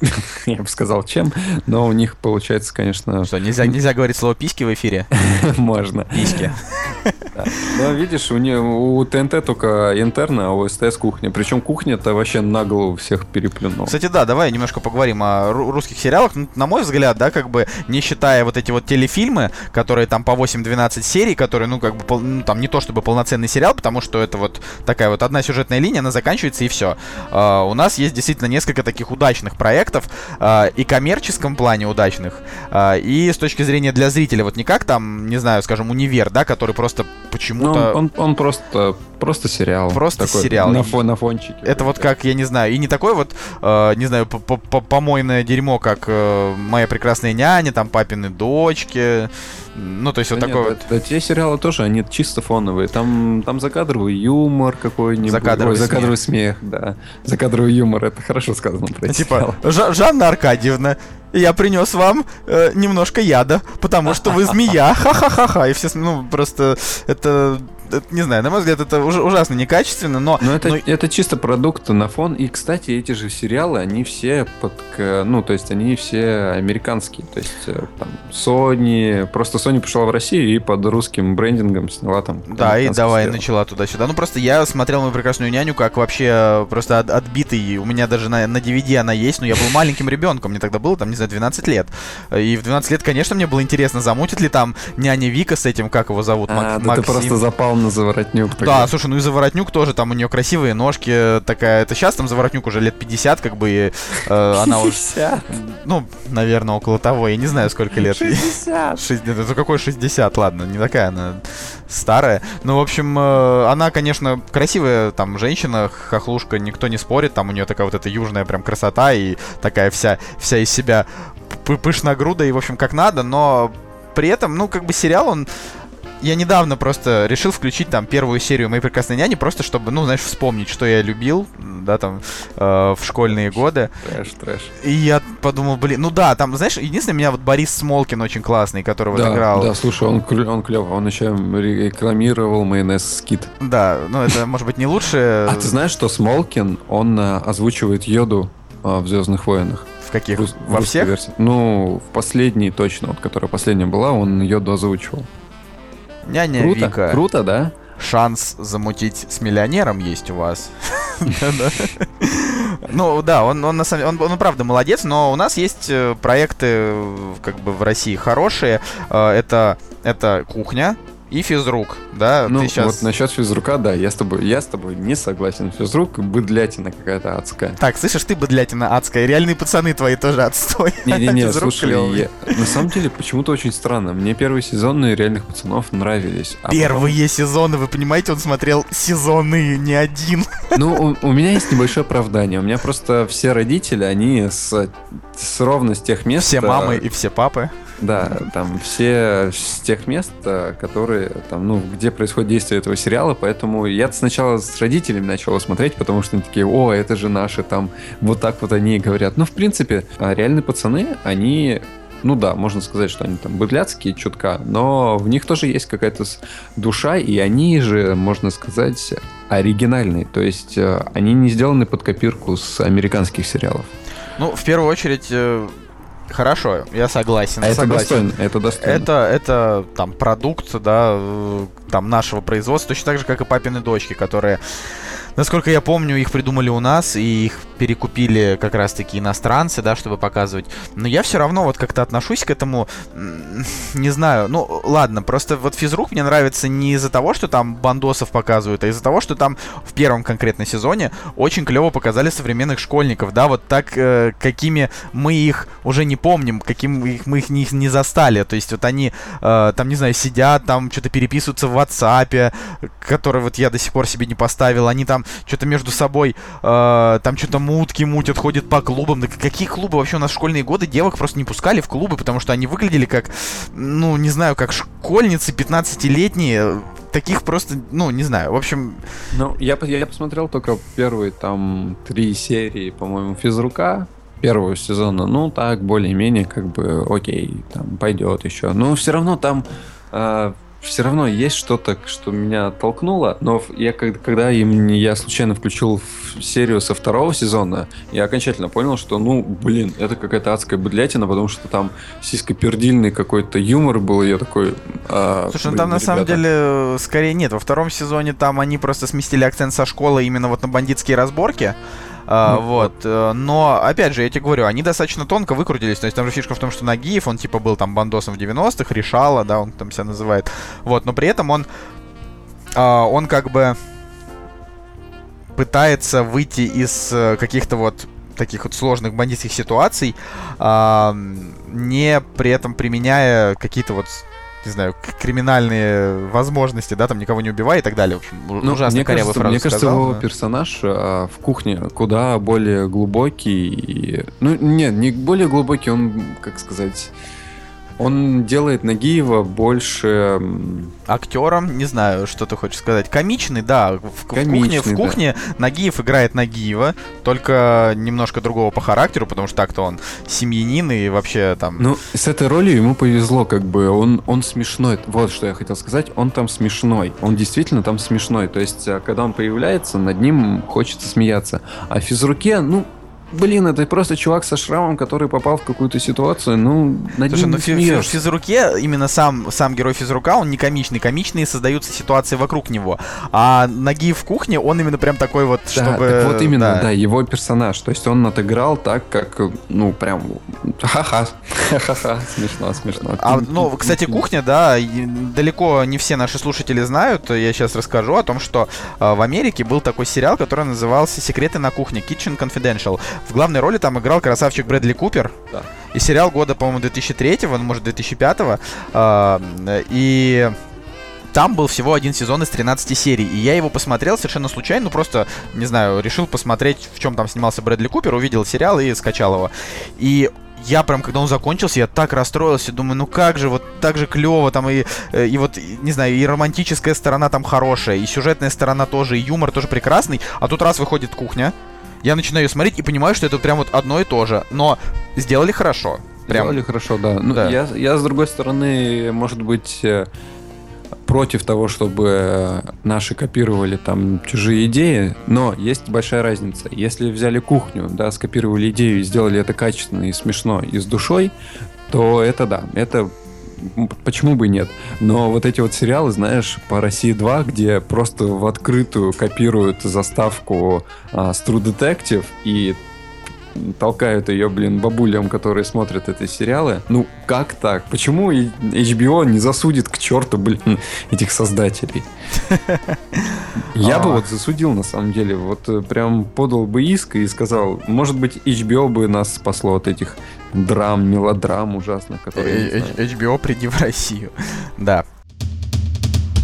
я бы сказал, чем, но у них получается, конечно... Что, нельзя, нельзя говорить слово «письки» в эфире? Можно. Письки. Да, видишь, у, не, у ТНТ только интерна, а у СТС кухня. Причем кухня-то вообще на голову всех переплюнул. Кстати, да, давай немножко поговорим о русских сериалах. Ну, на мой взгляд, да, как бы не считая вот эти вот телефильмы, которые там по 8-12 серий, которые, ну, как бы, ну, там не то чтобы полноценный сериал, потому что это вот такая вот одна сюжетная линия, она заканчивается и все. Uh, у нас есть действительно несколько таких удачных проектов, uh, и коммерческом плане удачных, uh, и с точки зрения для зрителя, вот не как там, не знаю, скажем, универ, да, который просто почему-то... Ну, он, он просто, просто сериал. Просто такой, сериал. На, фон, на фончике. Это вот как, я не знаю, и не такой вот, э, не знаю, помойное дерьмо, как э, «Моя прекрасная няня», там «Папины дочки», ну, то есть да вот нет, такой вот... Да, те сериалы тоже, они чисто фоновые. Там, там закадровый юмор какой-нибудь. Закадровый, Ой, смех. закадровый смех, да. Закадровый юмор, это хорошо сказано про Типа, Жанна Аркадьевна, я принес вам э, немножко яда, потому что вы змея, ха-ха-ха-ха. И все, ну, просто это не знаю, на мой взгляд, это уж, ужасно некачественно, но... Но это, но... это чисто продукт на фон. И, кстати, эти же сериалы, они все под... Ну, то есть, они все американские. То есть, э, там, Sony... Просто Sony пришла в Россию и под русским брендингом сняла там... Да, и давай сериал. начала туда-сюда. Ну, просто я смотрел «Мою прекрасную няню» как вообще просто от, отбитый. У меня даже на, на DVD она есть, но я был маленьким ребенком. Мне тогда было, там, не знаю, 12 лет. И в 12 лет, конечно, мне было интересно, замутит ли там няня Вика с этим, как его зовут, а, Мак- да Максим. ты просто запал на Заворотнюк. Тогда. Да, слушай, ну и Заворотнюк тоже, там у нее красивые ножки, такая, это сейчас там Заворотнюк уже лет 50, как бы, и, э, она уже... Ну, наверное, около того, я не знаю, сколько лет. 60! 60 это какой 60, ладно, не такая она старая. Ну, в общем, э, она, конечно, красивая там женщина, хохлушка, никто не спорит, там у нее такая вот эта южная прям красота и такая вся, вся из себя пышногруда и, в общем, как надо, но при этом, ну, как бы сериал, он я недавно просто решил включить там первую серию «Моей прекрасной няни», просто чтобы, ну, знаешь, вспомнить, что я любил, да, там, э, в школьные годы. Трэш, трэш. И я подумал, блин, ну да, там, знаешь, единственное, меня вот Борис Смолкин очень классный, который да, играл. Да, слушай, он, он клёв, он еще рекламировал майонез скит. Да, ну это, может быть, не лучше. А ты знаешь, что Смолкин, он э, озвучивает Йоду э, в «Звездных войнах»? В каких? Во всех? Версии. Ну, в последней точно, вот, которая последняя была, он Йоду озвучивал. Няня круто, Вика. Круто, да? Шанс замутить с миллионером есть у вас. Ну да, он, он на самом он, он правда молодец, но у нас есть э, проекты э, как бы в России хорошие. Э, это это кухня, и физрук, да? Ну, ты сейчас... вот насчет физрука, да, я с тобой, я с тобой не согласен. Физрук быдлятина какая-то адская. Так, слышишь, ты быдлятина адская, реальные пацаны твои тоже отстой. Не-не-не, слушай, я... на самом деле почему-то очень странно. Мне первые сезоны реальных пацанов нравились. А Первые потом... сезоны, вы понимаете, он смотрел сезоны не один. Ну, у, у меня есть небольшое оправдание. У меня просто все родители, они с, с ровно с тех мест... Все мамы и все папы. Да, там все с тех мест, э, которые там, ну, где происходит действие этого сериала, поэтому я сначала с родителями начал смотреть, потому что они такие, о, это же наши, там, вот так вот они говорят. Ну, в принципе, а реальные пацаны, они ну да, можно сказать, что они там быдляцкие чутка, но в них тоже есть какая-то душа, и они же, можно сказать, оригинальные. То есть э, они не сделаны под копирку с американских сериалов. Ну, в первую очередь, э, Хорошо, я согласен. А это согласен. достойно, это достойно. Это, это там продукт, да, э, там нашего производства, точно так же, как и папины дочки, которые Насколько я помню, их придумали у нас, и их перекупили как раз-таки иностранцы, да, чтобы показывать. Но я все равно вот как-то отношусь к этому, не знаю, ну, ладно, просто вот физрук мне нравится не из-за того, что там бандосов показывают, а из-за того, что там в первом конкретно сезоне очень клево показали современных школьников, да, вот так, э, какими мы их уже не помним, каким их, мы их не, не застали, то есть вот они э, там, не знаю, сидят, там что-то переписываются в WhatsApp, который вот я до сих пор себе не поставил, они там что-то между собой, э, там что-то шмутки мутят, ходят по клубам. Да какие клубы вообще у нас в школьные годы девок просто не пускали в клубы, потому что они выглядели как, ну, не знаю, как школьницы 15-летние. Таких просто, ну, не знаю. В общем... Ну, я, я посмотрел только первые там три серии, по-моему, физрука первого сезона. Ну, так, более-менее, как бы, окей, там, пойдет еще. Но все равно там э, все равно есть что-то, что меня толкнуло, но я когда им я случайно включил серию со второго сезона, я окончательно понял, что, ну, блин, это какая-то адская быдлятина, потому что там сиськопердильный какой-то юмор был, и я такой... А, Слушай, ну там ребята... на самом деле скорее нет. Во втором сезоне там они просто сместили акцент со школы именно вот на бандитские разборки. А, вот. Э, но, опять же, я тебе говорю, они достаточно тонко выкрутились. То есть там же фишка в том, что Нагиев, он типа был там бандосом в 90-х, решала, да, он там себя называет. Вот, но при этом он, а, он как бы пытается выйти из э, каких-то вот таких вот сложных бандитских ситуаций, не при этом применяя какие-то вот не знаю, криминальные возможности, да, там никого не убивай и так далее. В общем, ну, ужасно мне кажется, фразу мне кажется, его но... персонаж а, в кухне куда более глубокий. И... Ну, нет, не более глубокий, он, как сказать он делает Нагиева больше... Актером, не знаю, что ты хочешь сказать. Комичный, да. В, Комичный, в кухне, в кухне да. Нагиев играет Нагиева, только немножко другого по характеру, потому что так-то он семьянин и вообще там... Ну, с этой ролью ему повезло, как бы. Он, он смешной. Вот что я хотел сказать. Он там смешной. Он действительно там смешной. То есть, а, когда он появляется, над ним хочется смеяться. А в физруке, ну, блин, это просто чувак со шрамом, который попал в какую-то ситуацию, ну, над Слушай, ним ну в физруке, именно сам, сам герой физрука, он не комичный. Комичные создаются ситуации вокруг него. А ноги в кухне, он именно прям такой вот, да, чтобы... Так вот именно, да. да, его персонаж. То есть он отыграл так, как, ну, прям, ха-ха, ха-ха, смешно, смешно. А, ну, кстати, кухня, да, далеко не все наши слушатели знают. Я сейчас расскажу о том, что э, в Америке был такой сериал, который назывался «Секреты на кухне», Kitchen Confidential. В главной роли там играл красавчик Брэдли Купер. Да. И сериал года, по-моему, 2003, ну, может, 2005. Э, и там был всего один сезон из 13 серий, и я его посмотрел совершенно случайно, ну просто, не знаю, решил посмотреть, в чем там снимался Брэдли Купер, увидел сериал и скачал его. И я прям, когда он закончился, я так расстроился, думаю, ну как же, вот так же клево, там и, э, и вот, не знаю, и романтическая сторона там хорошая, и сюжетная сторона тоже, и юмор тоже прекрасный, а тут раз выходит кухня, я начинаю ее смотреть и понимаю, что это прям вот одно и то же. Но сделали хорошо. Прям. Сделали хорошо, да. Ну, да. Я, я, с другой стороны, может быть, э, против того, чтобы наши копировали там чужие идеи, но есть большая разница. Если взяли кухню, да, скопировали идею и сделали это качественно и смешно и с душой, то это да, это почему бы и нет. Но вот эти вот сериалы, знаешь, по России 2, где просто в открытую копируют заставку а, с True Detective и толкают ее, блин, бабулям, которые смотрят эти сериалы. Ну, как так? Почему HBO не засудит к черту, блин, этих создателей? Я бы а. вот засудил, на самом деле. Вот э, прям подал бы иск и сказал, может быть, HBO бы нас спасло от этих драм, мелодрам ужасных, которые... HBO приди в Россию. Да.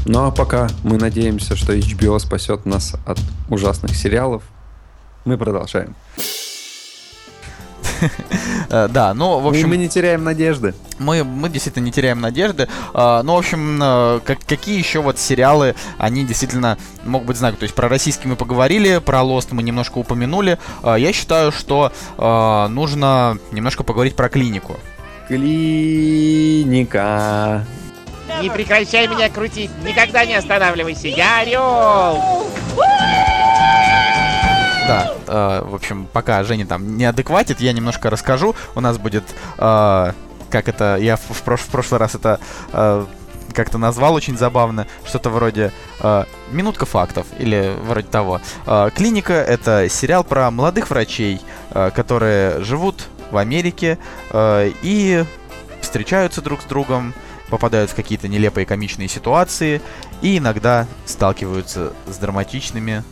Ну а пока мы надеемся, что HBO спасет нас от ужасных сериалов, мы продолжаем. Э, да, ну, в общем... Мы не теряем надежды. Мы, мы действительно не теряем надежды. А, ну, в общем, э, как, какие еще вот сериалы, они действительно могут быть знаком. То есть про российский мы поговорили, про Lost мы немножко упомянули. А, я считаю, что а, нужно немножко поговорить про клинику. Клиника. Не прекращай меня крутить, никогда не останавливайся, я орел! Да, э, в общем, пока Женя там не адекватит, я немножко расскажу. У нас будет, э, как это, я в, в, прош, в прошлый раз это э, как-то назвал очень забавно, что-то вроде э, «Минутка фактов» или вроде того. Э, «Клиника» — это сериал про молодых врачей, э, которые живут в Америке э, и встречаются друг с другом, попадают в какие-то нелепые комичные ситуации и иногда сталкиваются с драматичными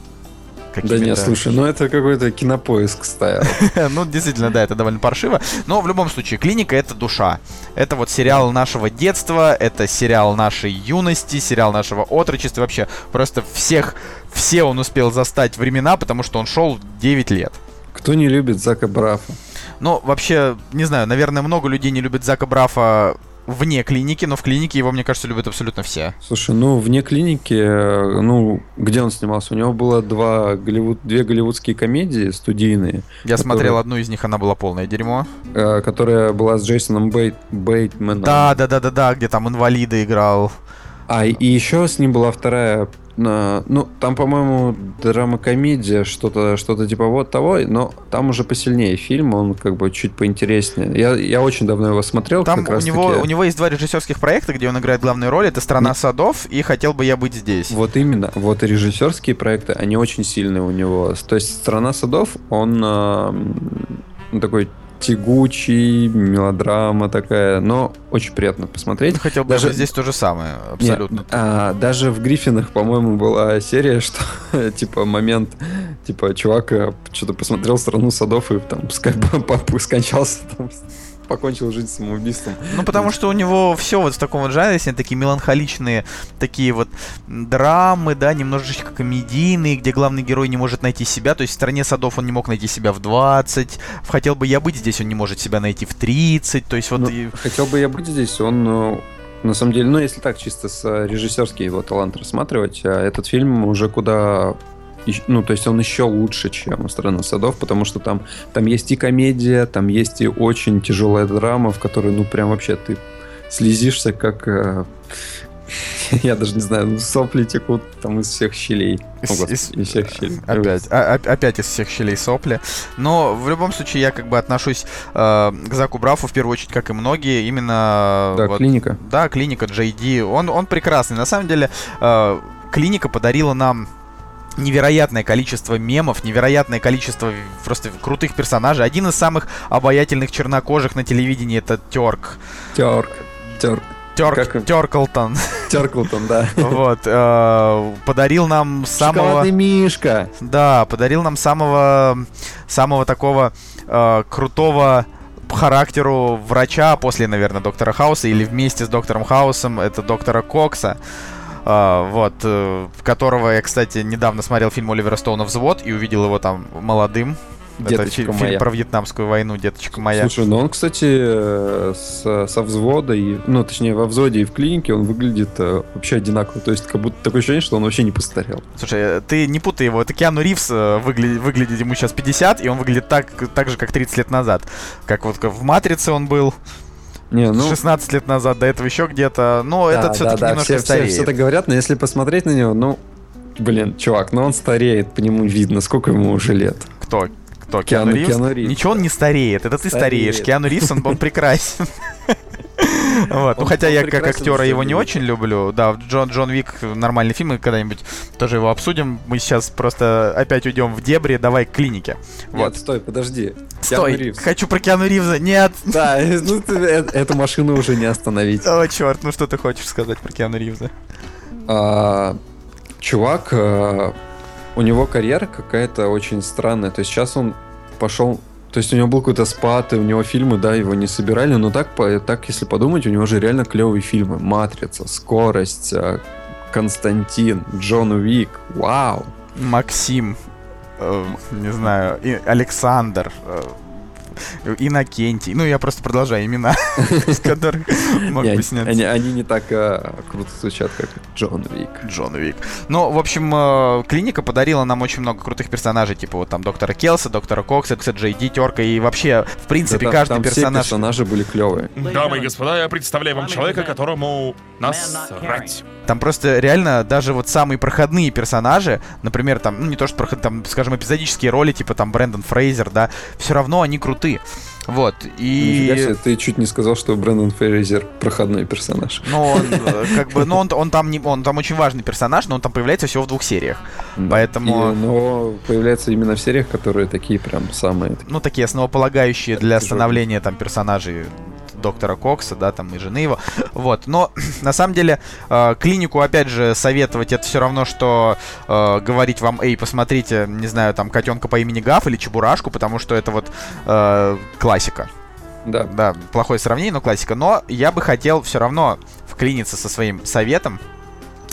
да нет, слушай, ну это какой-то кинопоиск стоял. ну, действительно, да, это довольно паршиво. Но в любом случае, клиника это душа. Это вот сериал нашего детства, это сериал нашей юности, сериал нашего отрочества. Вообще, просто всех, все он успел застать времена, потому что он шел 9 лет. Кто не любит Зака Брафа? Ну, вообще, не знаю, наверное, много людей не любят Зака Брафа вне клиники, но в клинике его, мне кажется, любят абсолютно все. Слушай, ну, вне клиники, э, ну, где он снимался? У него было два Голливуд, две голливудские комедии студийные. Я которые, смотрел одну из них, она была полное дерьмо. Э, которая была с Джейсоном Бейт, Бейтменом. Да, да, да, да, да, где там инвалида играл. А, и еще с ним была вторая ну, там, по-моему, драма-комедия, что-то что типа вот того, но там уже посильнее фильм, он как бы чуть поинтереснее. Я, я очень давно его смотрел. Там у него, у него есть два режиссерских проекта, где он играет главную роль. Это «Страна Нет. садов» и «Хотел бы я быть здесь». Вот именно. Вот режиссерские проекты, они очень сильные у него. То есть «Страна садов», он э, такой тягучий, мелодрама такая, но очень приятно посмотреть. Хотел бы даже здесь то же самое, абсолютно. Нет, а, даже в Гриффинах, по-моему, была серия, что типа момент, типа чувак э, что-то посмотрел страну садов и там скончался там покончил жизнь самоубийством. Ну, потому что у него все вот в таком вот жанре, если такие меланхоличные, такие вот драмы, да, немножечко комедийные, где главный герой не может найти себя, то есть в «Стране садов» он не мог найти себя в 20, в «Хотел бы я быть здесь» он не может себя найти в 30, то есть вот... Ну, и... «Хотел бы я быть здесь» он ну, на самом деле, ну, если так чисто с э, режиссерский его талант рассматривать, э, этот фильм уже куда ну, то есть он еще лучше, чем «Страна садов», потому что там, там есть и комедия, там есть и очень тяжелая драма, в которой, ну, прям вообще ты слезишься, как... Э, я даже не знаю, ну, сопли текут там из всех щелей. Из, О, Господи, из, из всех щелей. Опять, а, опять из всех щелей сопли. Но в любом случае я как бы отношусь э, к Заку Брафу в первую очередь, как и многие, именно... Да, вот, клиника. Да, клиника JD. Он, он прекрасный. На самом деле, э, клиника подарила нам невероятное количество мемов, невероятное количество просто крутых персонажей. Один из самых обаятельных чернокожих на телевидении это Терк. Терк. Терк. Терк, как... Терклтон. Терклтон, да. Вот. Э, подарил нам самого... Шоколадный мишка. Да, подарил нам самого... Самого такого э, крутого характеру врача после, наверное, доктора Хауса или вместе с доктором Хаусом, это доктора Кокса. Uh, вот, uh, которого я, кстати, недавно смотрел фильм Оливера Стоуна «Взвод» и увидел его там молодым. Деточка Это фильм про вьетнамскую войну, деточка моя. Слушай, ну он, кстати, э, с, со взвода, и, ну, точнее, во взводе и в клинике он выглядит э, вообще одинаково. То есть, как будто такое ощущение, что он вообще не постарел. Слушай, э, ты не путай его. Это Киану Ривз э, выглядит, выглядит ему сейчас 50, и он выглядит так, так же, как 30 лет назад. Как вот в «Матрице» он был. Не, ну... 16 лет назад, до этого еще где-то. Но да, этот все-таки да, немножко все, стареет. Все, все так говорят, но если посмотреть на него, ну, блин, чувак, ну он стареет, по нему видно, сколько ему уже лет. Кто? Кто? Киану, Киану Ривз? Киану Ривз? Ничего он не стареет, это ты стареет. стареешь. Киану Ривз, он, он прекрасен. Вот. Ну, хотя я как актера его не очень люблю. Да, Джон, Джон Вик нормальный фильм, мы когда-нибудь тоже его обсудим. Мы сейчас просто опять уйдем в дебри, давай к клинике. Вот. Нет, стой, подожди. Стой, хочу про Киану Ривза. Нет. Да, ну э, эту машину уже не остановить. О, черт, ну что ты хочешь сказать про Киану Ривза? А, чувак, а, у него карьера какая-то очень странная. То есть сейчас он пошел то есть у него был какой-то спад, и у него фильмы, да, его не собирали, но так, так если подумать, у него же реально клевые фильмы. «Матрица», «Скорость», э, «Константин», «Джон Уик», вау! Максим, э, не знаю, Александр, э, Иннокентий. Ну, я просто продолжаю имена, с которых мог бы сняться. Они не так а, круто звучат, как Джон Вик. Джон Вик. Ну, в общем, э, клиника подарила нам очень много крутых персонажей, типа вот там доктора Келса, доктора Кокса, Джей Ди, Терка, и вообще, в принципе, каждый персонаж... персонажи были клевые. Дамы и господа, я представляю вам человека, которому насрать. Там просто реально даже вот самые проходные персонажи, например, там, ну не то что проход, там, скажем, эпизодические роли, типа там Брэндон Фрейзер, да, все равно они крутые. Вот, и... Себе, ты чуть не сказал, что Брэндон Фрейзер проходной персонаж. Ну, он, э, как бы, ну, он, он там не, он там очень важный персонаж, но он там появляется всего в двух сериях. Да. Поэтому... И, но появляется именно в сериях, которые такие прям самые... Ну, такие основополагающие для становления там персонажей доктора Кокса, да, там и жены его. Вот. Но на самом деле э, клинику, опять же, советовать это все равно, что э, говорить вам, эй, посмотрите, не знаю, там котенка по имени Гав или Чебурашку, потому что это вот э, классика. Да. Да, плохое сравнение, но классика. Но я бы хотел все равно вклиниться со своим советом.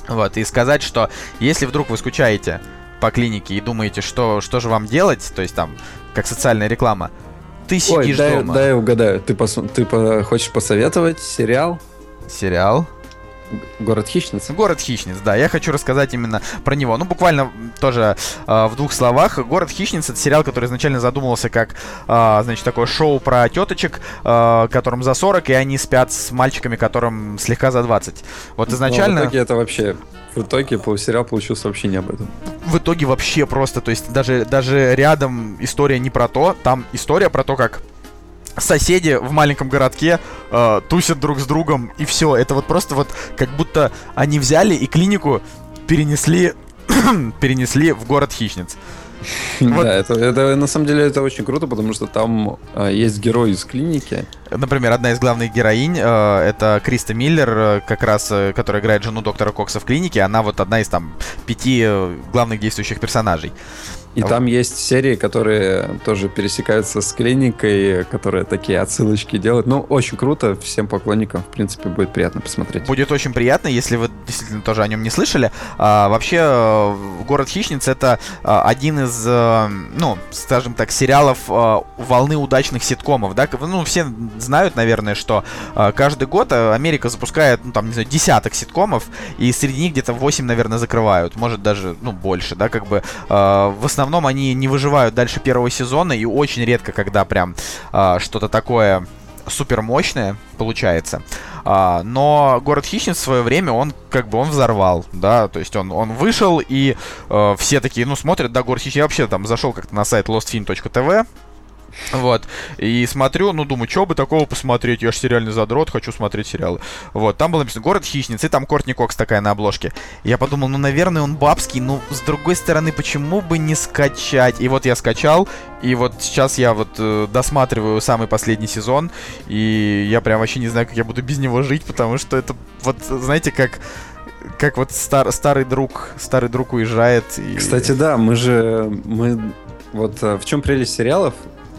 Вот, и сказать, что если вдруг вы скучаете по клинике и думаете, что, что же вам делать, то есть там, как социальная реклама, ты сидишь Ой, дай, дома. дай угадаю. Ты, пос- ты по- хочешь посоветовать сериал Сериал. «Город хищниц»? Город хищниц, да, я хочу рассказать именно про него. Ну, буквально тоже э, в двух словах. Город хищниц это сериал, который изначально задумывался как, э, значит, такое шоу про теточек, э, которым за 40, и они спят с мальчиками, которым слегка за 20. Вот Но изначально... в итоге это вообще... В итоге сериал получился вообще не об этом. в итоге вообще просто, то есть даже, даже рядом история не про то, там история про то, как соседи в маленьком городке э, тусят друг с другом, и все. Это вот просто вот как будто они взяли и клинику перенесли, перенесли в город хищниц. Вот. Да, это, это на самом деле это очень круто, потому что там а, есть герой из клиники. Например, одна из главных героинь, э, это Криста Миллер, э, как раз, э, которая играет жену доктора Кокса в клинике. Она вот одна из там пяти главных действующих персонажей. И А там есть серии, которые тоже пересекаются с клиникой, которые такие отсылочки делают. Ну, очень круто. Всем поклонникам, в принципе, будет приятно посмотреть. Будет очень приятно, если вы действительно тоже о нем не слышали. А, вообще, «Город хищниц» — это один из, ну, скажем так, сериалов волны удачных ситкомов, да? Ну, все знают, наверное, что э, каждый год э, Америка запускает, ну, там, не знаю, десяток ситкомов, и среди них где-то 8, наверное, закрывают, может, даже, ну, больше, да, как бы. э, В основном они не выживают дальше первого сезона, и очень редко, когда прям э, что-то такое супер мощное получается. А, но город хищниц в свое время он как бы он взорвал, да, то есть он, он вышел и э, все такие, ну, смотрят, да, город хищниц. Я вообще там зашел как-то на сайт lostfilm.tv, вот, и смотрю, ну, думаю, что бы такого посмотреть, я же сериальный задрот, хочу смотреть сериалы. Вот, там было написано «Город хищниц», и там Кортни Кокс такая на обложке. Я подумал, ну, наверное, он бабский, ну, с другой стороны, почему бы не скачать? И вот я скачал, и вот сейчас я вот э, досматриваю самый последний сезон, и я прям вообще не знаю, как я буду без него жить, потому что это, вот, знаете, как как вот стар, старый друг, старый друг уезжает. И... Кстати, да, мы же... Мы... Вот э, в чем прелесть сериалов?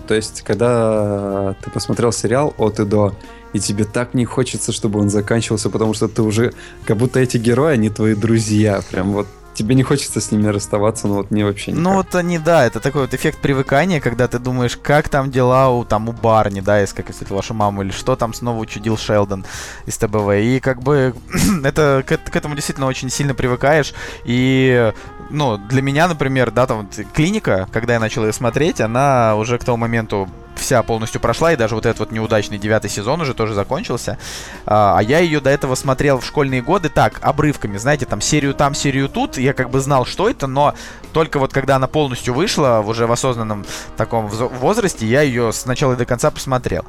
То есть, когда ты посмотрел сериал от и до, и тебе так не хочется, чтобы он заканчивался, потому что ты уже... Как будто эти герои, они твои друзья. Прям вот тебе не хочется с ними расставаться, но вот мне вообще никак. Ну вот они, да, это такой вот эффект привыкания, когда ты думаешь, как там дела у, там, у Барни, да, если как если вашу маму, или что там снова учудил Шелдон из ТБВ. И как бы это, к, к этому действительно очень сильно привыкаешь. И, ну, для меня, например, да, там клиника, когда я начал ее смотреть, она уже к тому моменту вся полностью прошла, и даже вот этот вот неудачный девятый сезон уже тоже закончился. А, а я ее до этого смотрел в школьные годы так, обрывками, знаете, там серию там, серию тут. Я как бы знал, что это, но только вот когда она полностью вышла, в уже в осознанном таком возрасте, я ее с начала и до конца посмотрел.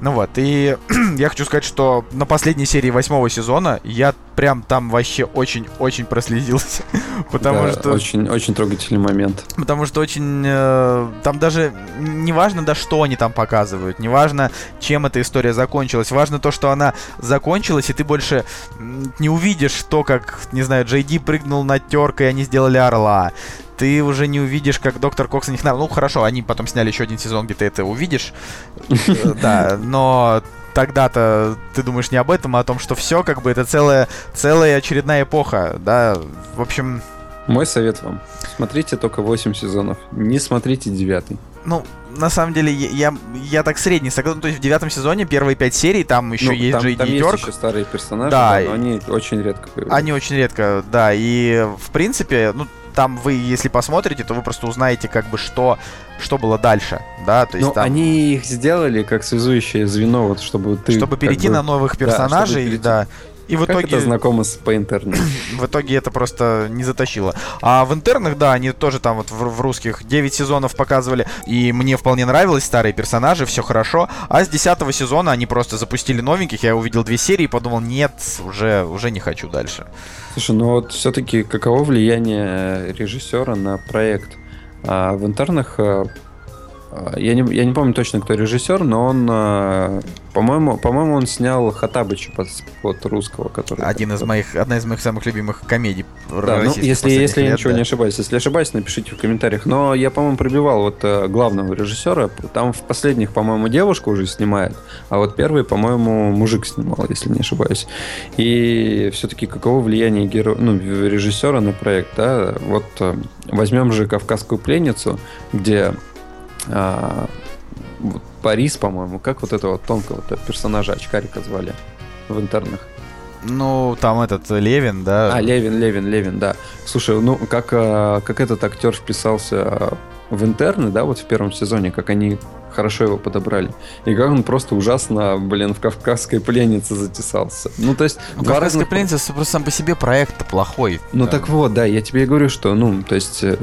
Ну вот, и я хочу сказать, что на последней серии восьмого сезона я прям там вообще очень-очень прослезился. Потому Да, что... Очень, очень трогательный момент. Потому что очень... э, там даже не важно, да, что они там показывают, не важно, чем эта история закончилась. Важно то, что она закончилась, и ты больше не увидишь то, как, не знаю, Джей Ди прыгнул на терка, и они сделали орла. Ты уже не увидишь, как доктор Кокс на них... Ну, хорошо, они потом сняли еще один сезон, где ты это увидишь. Да, но тогда-то ты думаешь не об этом, а о том, что все, как бы, это целая, целая очередная эпоха, да. В общем, Мой совет вам. Смотрите только 8 сезонов. Не смотрите девятый. Ну, на самом деле, я, я, так средний согласен. То есть в девятом сезоне первые пять серий, там еще Ну, есть там, Джей там Ди есть еще старые персонажи, Да, да, но они очень редко появляются. Они очень редко, да. И в принципе, ну, там вы, если посмотрите, то вы просто узнаете, как бы, что, что было дальше, да, то есть Ну, там, они их сделали как связующее звено, вот чтобы ты... чтобы перейти бы- на новых персонажей, перейти. да. И в Как итоге, это знакомо с по интернету? в итоге это просто не затащило. А в интернах, да, они тоже там вот в, в русских 9 сезонов показывали, и мне вполне нравилось, старые персонажи, все хорошо. А с 10 сезона они просто запустили новеньких, я увидел две серии и подумал, нет, уже, уже не хочу дальше. Слушай, ну вот все-таки каково влияние режиссера на проект? А в интернах э, я не, я не помню точно, кто режиссер, но он, а, по-моему, по-моему, он снял Хатабыча под, под русского, который... Один из моих, одна из моих самых любимых комедий да, ну, если, если лет, я ничего да. не ошибаюсь. Если ошибаюсь, напишите в комментариях. Но я, по-моему, пробивал вот э, главного режиссера. Там в последних, по-моему, девушка уже снимает, а вот первый, по-моему, мужик снимал, если не ошибаюсь. И все-таки каково влияние геро... ну, режиссера на проект, да? Вот э, возьмем же «Кавказскую пленницу», где а, вот Борис, по-моему, как вот этого тонкого персонажа очкарика звали в интернах? Ну, там этот Левин, да. А, Левин, Левин, Левин, да. Слушай, ну, как, а, как этот актер вписался в интерны, да, вот в первом сезоне, как они хорошо его подобрали. И как он просто ужасно, блин, в «Кавказской пленнице» затесался. Ну, то есть... Ну, «Кавказская разных... пленница» просто сам по себе проект плохой. Ну, да. так вот, да, я тебе и говорю, что, ну, то есть, э,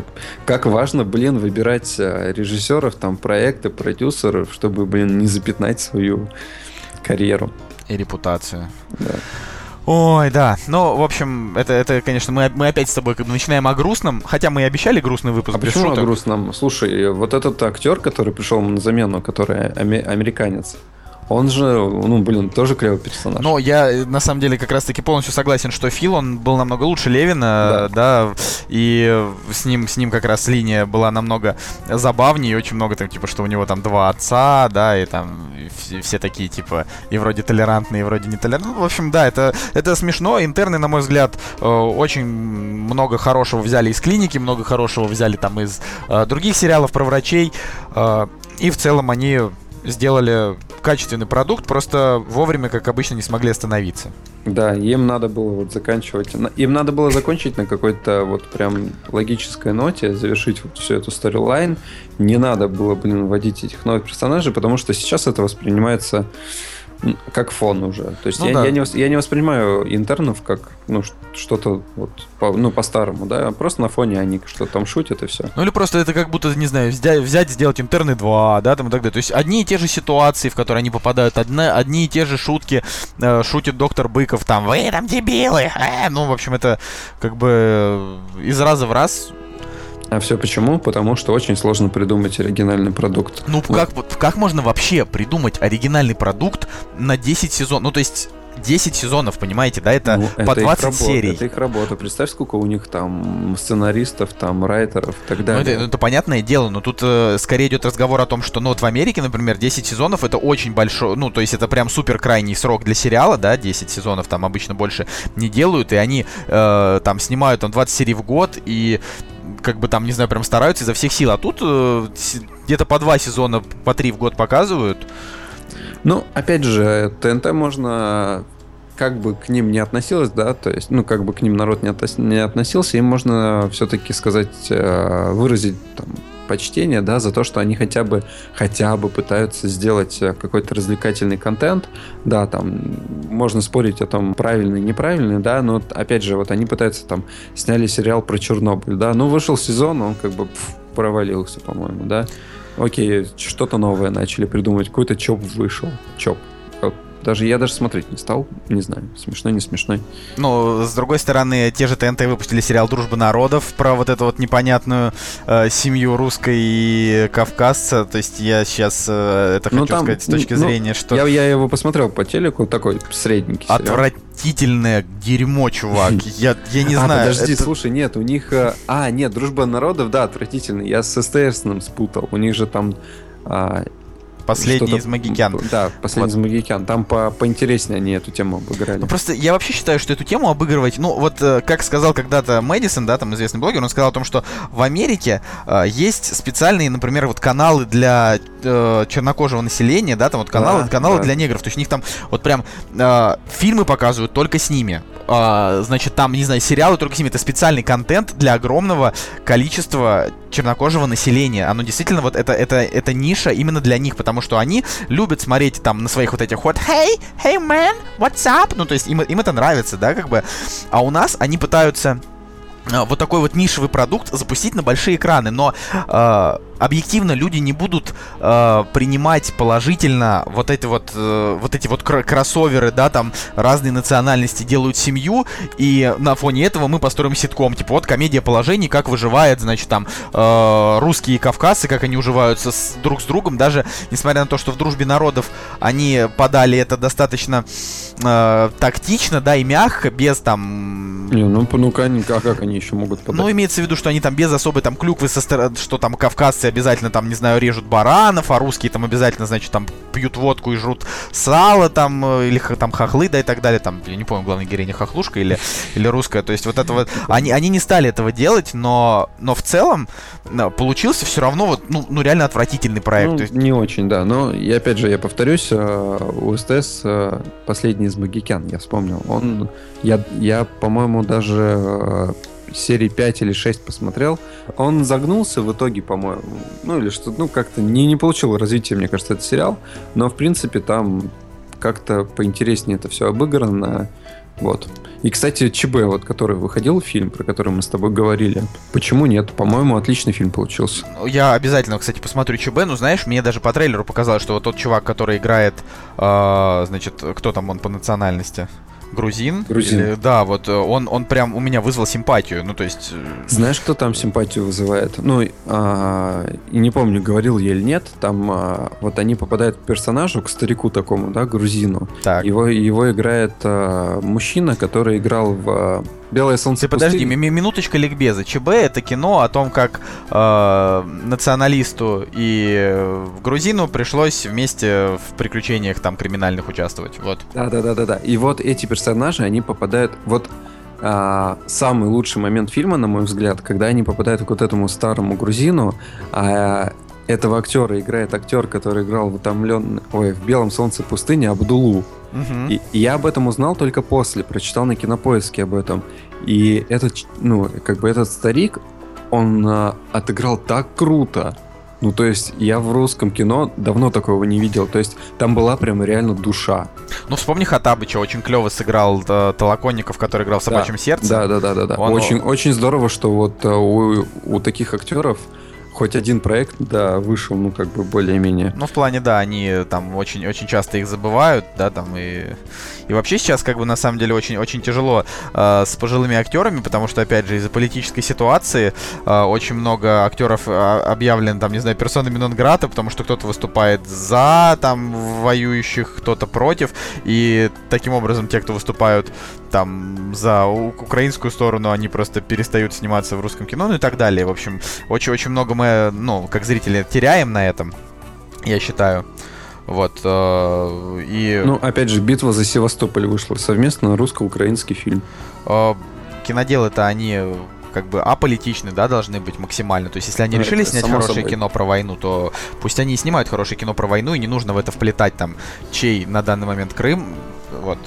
как важно, блин, выбирать э, режиссеров, там, проекты, продюсеров, чтобы, блин, не запятнать свою карьеру. И репутацию. Да. Ой, да. Ну, в общем, это, это конечно, мы, мы опять с тобой как бы начинаем о грустном, хотя мы и обещали грустный выпуск. А почему шуток. о грустном? Слушай, вот этот актер, который пришел на замену, который американец, он же, ну, блин, тоже клевый персонаж. Но я, на самом деле, как раз-таки полностью согласен, что Фил, он был намного лучше Левина, да, да и с ним, с ним как раз линия была намного забавнее, и очень много там, типа, что у него там два отца, да, и там все, все такие, типа, и вроде толерантные, и вроде не толерантные. Ну, в общем, да, это, это смешно. Интерны, на мой взгляд, э, очень много хорошего взяли из клиники, много хорошего взяли там из э, других сериалов про врачей, э, и в целом они сделали качественный продукт, просто вовремя, как обычно, не смогли остановиться. Да, им надо было вот заканчивать. Им надо было закончить на какой-то вот прям логической ноте, завершить вот всю эту сторилайн. Не надо было, блин, вводить этих новых персонажей, потому что сейчас это воспринимается как фон уже. То есть ну, я, да. я, не, я не воспринимаю интернов как ну, что-то вот по, ну, по-старому, да, просто на фоне они что там шутят и все. Ну или просто это как будто, не знаю, взять, взять сделать интерны 2, да, там и так далее. То есть одни и те же ситуации, в которые они попадают, одна, одни и те же шутки э, шутит доктор Быков, там, вы там дебилы, э! ну, в общем, это как бы из раза в раз а все почему? Потому что очень сложно придумать оригинальный продукт. Ну, вот. как, как можно вообще придумать оригинальный продукт на 10 сезонов? Ну, то есть 10 сезонов, понимаете, да, это ну, по это 20 работа, серий. Это их работа. Представь, сколько у них там сценаристов, там райтеров и так далее. Ну, это, это понятное дело, но тут э, скорее идет разговор о том, что, ну, вот в Америке, например, 10 сезонов это очень большой, ну, то есть это прям супер крайний срок для сериала, да, 10 сезонов там обычно больше не делают, и они э, там снимают там 20 серий в год, и как бы там, не знаю, прям стараются изо всех сил. А тут э, где-то по два сезона, по три в год показывают. Ну, опять же, ТНТ можно как бы к ним не относилось, да, то есть, ну, как бы к ним народ не, относ... не относился, им можно все-таки сказать, э, выразить там, почтение, да, за то, что они хотя бы, хотя бы пытаются сделать э, какой-то развлекательный контент, да, там, можно спорить о том, правильный, неправильный, да, но, опять же, вот они пытаются, там, сняли сериал про Чернобыль, да, ну, вышел сезон, он как бы пф, провалился, по-моему, да, окей, что-то новое начали придумывать, какой-то ЧОП вышел, ЧОП, даже я даже смотреть не стал, не знаю, смешной, не смешной. Ну, с другой стороны, те же ТНТ выпустили сериал «Дружба народов» про вот эту вот непонятную э, семью русской и кавказца. То есть я сейчас э, это ну, хочу там, сказать с точки ну, зрения, что... Я, я его посмотрел по телеку, такой средненький сериал. Отвратительное дерьмо, чувак. Я, я не а, знаю. подожди, это... слушай, нет, у них... Э, а, нет, «Дружба народов», да, отвратительный. Я с СТСным спутал. У них же там а, Последний из Магикян. Да, последний вот. из Магикян. Там по поинтереснее они эту тему обыграли. Ну, просто я вообще считаю, что эту тему обыгрывать, ну, вот э, как сказал когда-то Мэдисон, да, там известный блогер, он сказал о том, что в Америке э, есть специальные, например, вот каналы для э, чернокожего населения, да, там вот каналы, да, каналы да. для негров. То есть у них там вот прям э, фильмы показывают только с ними. Э, значит, там, не знаю, сериалы только с ними. Это специальный контент для огромного количества чернокожего населения. Оно действительно вот это, это, это ниша именно для них, потому что они любят смотреть там на своих вот этих вот «Hey, hey man, what's up?» Ну, то есть им, им это нравится, да, как бы. А у нас они пытаются а, вот такой вот нишевый продукт запустить на большие экраны, но э, объективно люди не будут э, принимать положительно вот эти вот, э, вот эти вот кр- кроссоверы, да, там разные национальности делают семью, и на фоне этого мы построим ситком, типа вот комедия положений, как выживает, значит, там э, русские и кавказцы, как они уживаются с, друг с другом, даже несмотря на то, что в дружбе народов они подали это достаточно э, тактично, да, и мягко, без там... Не, ну, ну как, как они еще могут подать? Ну, имеется в виду, что они там без особой там клюквы, со стороны, что там кавказцы обязательно там, не знаю, режут баранов, а русские там обязательно, значит, там пьют водку и жрут сало там, э, или там хохлы, да, и так далее. Там, я не помню, главная героиня хохлушка или, или русская. То есть вот это вот... Они, они не стали этого делать, но, но в целом получился все равно вот, ну, ну реально отвратительный проект. Ну, то есть... Не очень, да. Но, и опять же, я повторюсь, э, у СТС э, последний из Магикян, я вспомнил. Он, я, я по-моему, даже серии 5 или 6 посмотрел, он загнулся в итоге, по-моему. Ну, или что ну, как-то не, не получил развития, мне кажется, этот сериал. Но, в принципе, там как-то поинтереснее это все обыграно. Вот. И, кстати, ЧБ, вот, который выходил фильм, про который мы с тобой говорили, почему нет? По-моему, отличный фильм получился. Я обязательно, кстати, посмотрю ЧБ, ну, знаешь, мне даже по трейлеру показалось, что вот тот чувак, который играет, э, значит, кто там он по национальности? Грузин. Грузин. Или, да, вот э, он, он прям у меня вызвал симпатию. Ну, то есть... Э, Знаешь, кто там симпатию вызывает? Ну, а, не помню, говорил я или нет. Там а, вот они попадают к персонажу, к старику такому, да, грузину. Так. Его, его играет а, мужчина, который играл в Белое солнце. Ты подожди, ми- минуточка ликбеза. ЧБ это кино о том, как э, националисту и э, грузину пришлось вместе в приключениях там криминальных участвовать. Вот. Да, да, да, да, да. И вот эти персонажи, они попадают. Вот а, самый лучший момент фильма, на мой взгляд, когда они попадают к вот этому старому грузину, а этого актера играет актер, который играл в утомлен... Ой, в Белом солнце пустыни Абдулу. Угу. И, и я об этом узнал только после, прочитал на кинопоиске об этом. И этот, ну, как бы этот старик, он а, отыграл так круто. Ну, то есть, я в русском кино давно такого не видел. То есть, там была прям реально душа. Ну, вспомни Хатабыча, очень клево сыграл э, Толоконников, который играл в «Собачьем да. сердце». Да, да, да, да. да. Он, очень, очень здорово, что вот э, у, у таких актеров хоть один проект, да, вышел, ну, как бы более-менее. Ну, в плане, да, они там очень, очень часто их забывают, да, там и... И вообще сейчас, как бы, на самом деле, очень, очень тяжело э, с пожилыми актерами, потому что, опять же, из-за политической ситуации э, очень много актеров э, объявлен, там, не знаю, персонами нон грата, потому что кто-то выступает за, там, воюющих, кто-то против, и таким образом те, кто выступают, там, за украинскую сторону, они просто перестают сниматься в русском кино, ну и так далее. В общем, очень-очень много мы, ну, как зрители, теряем на этом, я считаю. Вот. Э, и... Ну, опять же, битва за Севастополь вышла совместно русско-украинский фильм. Э, киноделы-то они как бы аполитичны, да, должны быть максимально. То есть, если они ну, решили снять хорошее собой. кино про войну, то пусть они и снимают хорошее кино про войну, и не нужно в это вплетать там, чей на данный момент Крым. Вот.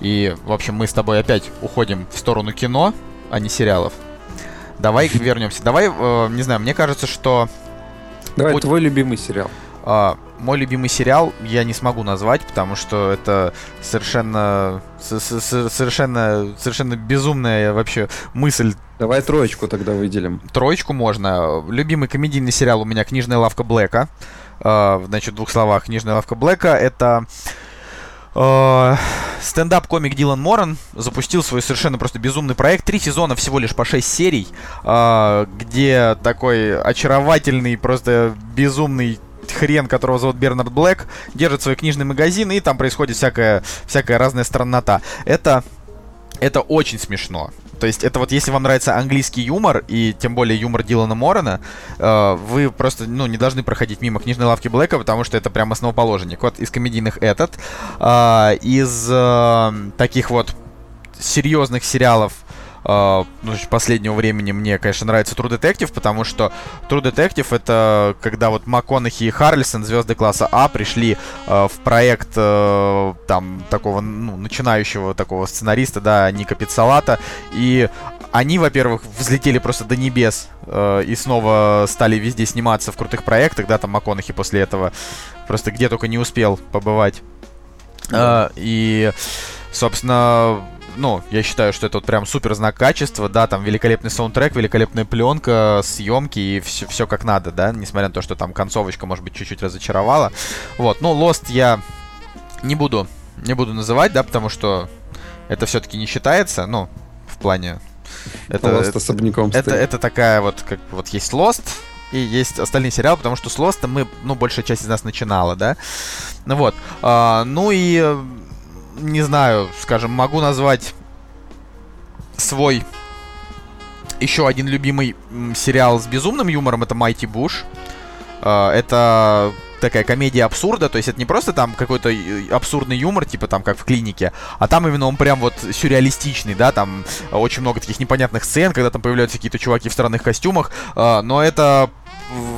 И, в общем, мы с тобой опять уходим в сторону кино, а не сериалов. Давай вернемся. Давай, э, не знаю, мне кажется, что... Давай, Будь... твой любимый сериал. Э, мой любимый сериал я не смогу назвать, потому что это совершенно, совершенно, совершенно безумная вообще мысль. Давай троечку тогда выделим. Троечку можно. Любимый комедийный сериал у меня «Книжная лавка Блэка». Э, значит, в двух словах. «Книжная лавка Блэка» — это стендап-комик Дилан Моран запустил свой совершенно просто безумный проект. Три сезона всего лишь по шесть серий, э, где такой очаровательный, просто безумный хрен, которого зовут Бернард Блэк, держит свой книжный магазин, и там происходит всякая, всякая разная страннота. Это, это очень смешно. То есть это вот если вам нравится английский юмор, и тем более юмор Дилана Морена, э, вы просто, ну, не должны проходить мимо книжной лавки Блэка, потому что это прям основоположник. Вот из комедийных этот. Э, из э, таких вот серьезных сериалов Uh, ну, последнего времени мне, конечно, нравится True Detective, потому что True Detective это когда вот МакКонахи и Харлисон, звезды класса А, пришли uh, в проект uh, там такого, ну, начинающего такого сценариста, да, Ника Пиццалата, и они, во-первых, взлетели просто до небес э, и снова стали везде сниматься в крутых проектах, да, там МакКонахи после этого просто где только не успел побывать. Э, и, собственно, ну, я считаю, что это вот прям супер знак качества, да, там великолепный саундтрек, великолепная пленка, съемки и все, все как надо, да, несмотря на то, что там концовочка, может быть, чуть-чуть разочаровала. Вот, ну, Lost я не буду, не буду называть, да, потому что это все-таки не считается, ну, в плане... Это, Lost особняком это, это такая вот, как вот есть Lost, и есть остальные сериалы, потому что с Lost мы, ну, большая часть из нас начинала, да. Ну вот. А, ну и, не знаю, скажем, могу назвать свой еще один любимый сериал с безумным юмором, это Mighty Bush. А, это такая комедия абсурда, то есть это не просто там какой-то э, абсурдный юмор, типа там как в клинике, а там именно он прям вот сюрреалистичный, да, там очень много таких непонятных сцен, когда там появляются какие-то чуваки в странных костюмах, а, но это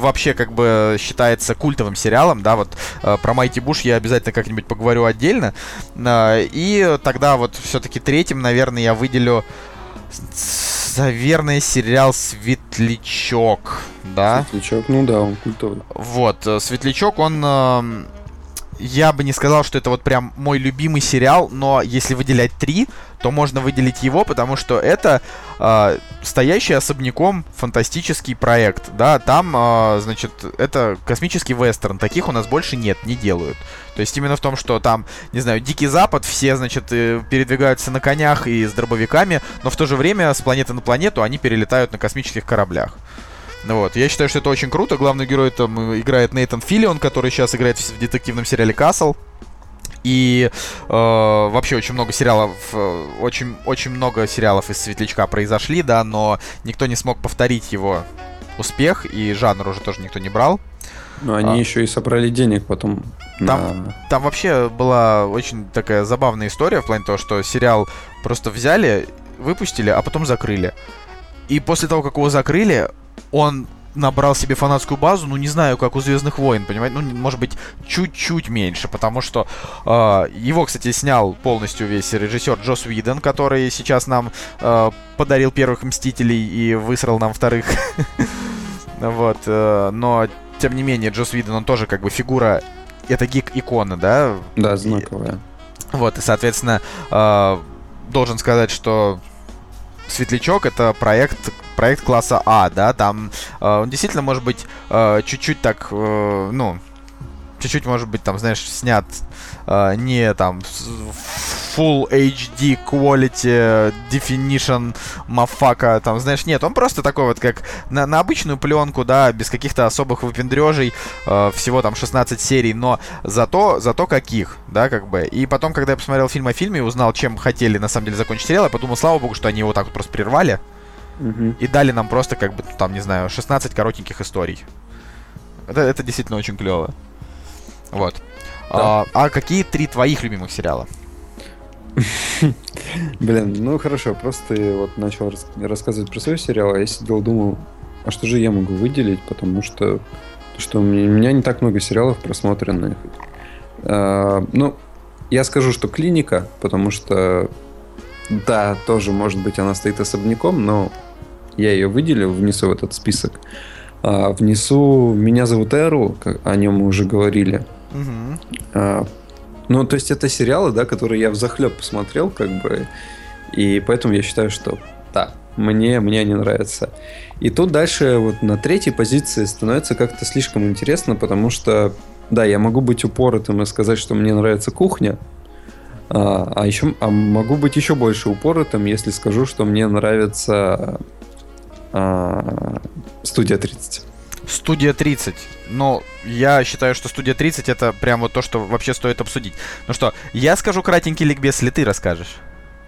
вообще как бы считается культовым сериалом, да, вот э, про Майти Буш я обязательно как-нибудь поговорю отдельно. Э, и тогда вот все-таки третьим, наверное, я выделю наверное, сериал Светлячок, да? Светлячок, ну да, он культовый. Вот, э, Светлячок, он... Э, я бы не сказал, что это вот прям мой любимый сериал, но если выделять три, то можно выделить его, потому что это э, стоящий особняком фантастический проект, да, там, э, значит, это космический вестерн, таких у нас больше нет, не делают. То есть именно в том, что там, не знаю, Дикий Запад, все, значит, э, передвигаются на конях и с дробовиками, но в то же время с планеты на планету они перелетают на космических кораблях. Ну вот, я считаю, что это очень круто. Главный герой там играет Нейтан Филлион, который сейчас играет в детективном сериале Касл. И э, вообще очень много сериалов, э, очень, очень много сериалов из Светлячка произошли, да, но никто не смог повторить его успех, и жанр уже тоже никто не брал. Но они а. еще и собрали денег потом. Там, на... там вообще была очень такая забавная история в плане того, что сериал просто взяли, выпустили, а потом закрыли. И после того, как его закрыли, он набрал себе фанатскую базу, ну не знаю, как у Звездных войн, понимаете, ну может быть чуть-чуть меньше, потому что э, его, кстати, снял полностью весь режиссер Джос Уидон, который сейчас нам э, подарил первых Мстителей и высрал нам вторых. Вот, э, но тем не менее Джос Уидон, он тоже как бы фигура, это гик-икона, да? Да, знаковая. Вот, и, соответственно, э, должен сказать, что Светлячок это проект, проект класса А, да, там э, он действительно может быть э, чуть-чуть так, э, ну, чуть-чуть может быть там, знаешь, снят э, не там full HD quality definition мафака, там, знаешь, нет, он просто такой вот, как на, на обычную пленку, да, без каких-то особых выпендрежей, э, всего там 16 серий, но зато, зато каких, да, как бы. И потом, когда я посмотрел фильм о фильме и узнал, чем хотели на самом деле закончить сериал, я подумал, слава богу, что они его так вот просто прервали угу. и дали нам просто, как бы, там, не знаю, 16 коротеньких историй. Это, это действительно очень клево. Вот. Да. А, а какие три твоих любимых сериала? Блин, ну хорошо, просто вот начал рас- рассказывать про свой сериал, а я сидел, думал, а что же я могу выделить, потому что, что у меня, у меня не так много сериалов просмотренных. А, ну, я скажу, что клиника, потому что, да, тоже, может быть, она стоит особняком, но я ее выделил, внесу в этот список. А, внесу «Меня зовут Эру», о нем мы уже говорили. Угу. А, ну, то есть это сериалы, да, которые я в захлеб посмотрел, как бы, и поэтому я считаю, что да, мне, мне они нравятся. И тут дальше вот на третьей позиции становится как-то слишком интересно, потому что, да, я могу быть упоротым и сказать, что мне нравится кухня, а, а еще а могу быть еще больше упоротым, если скажу, что мне нравится студия 30. Студия 30. Но я считаю, что студия 30 это прям вот то, что вообще стоит обсудить. Ну что, я скажу кратенький ликбез, или ты расскажешь?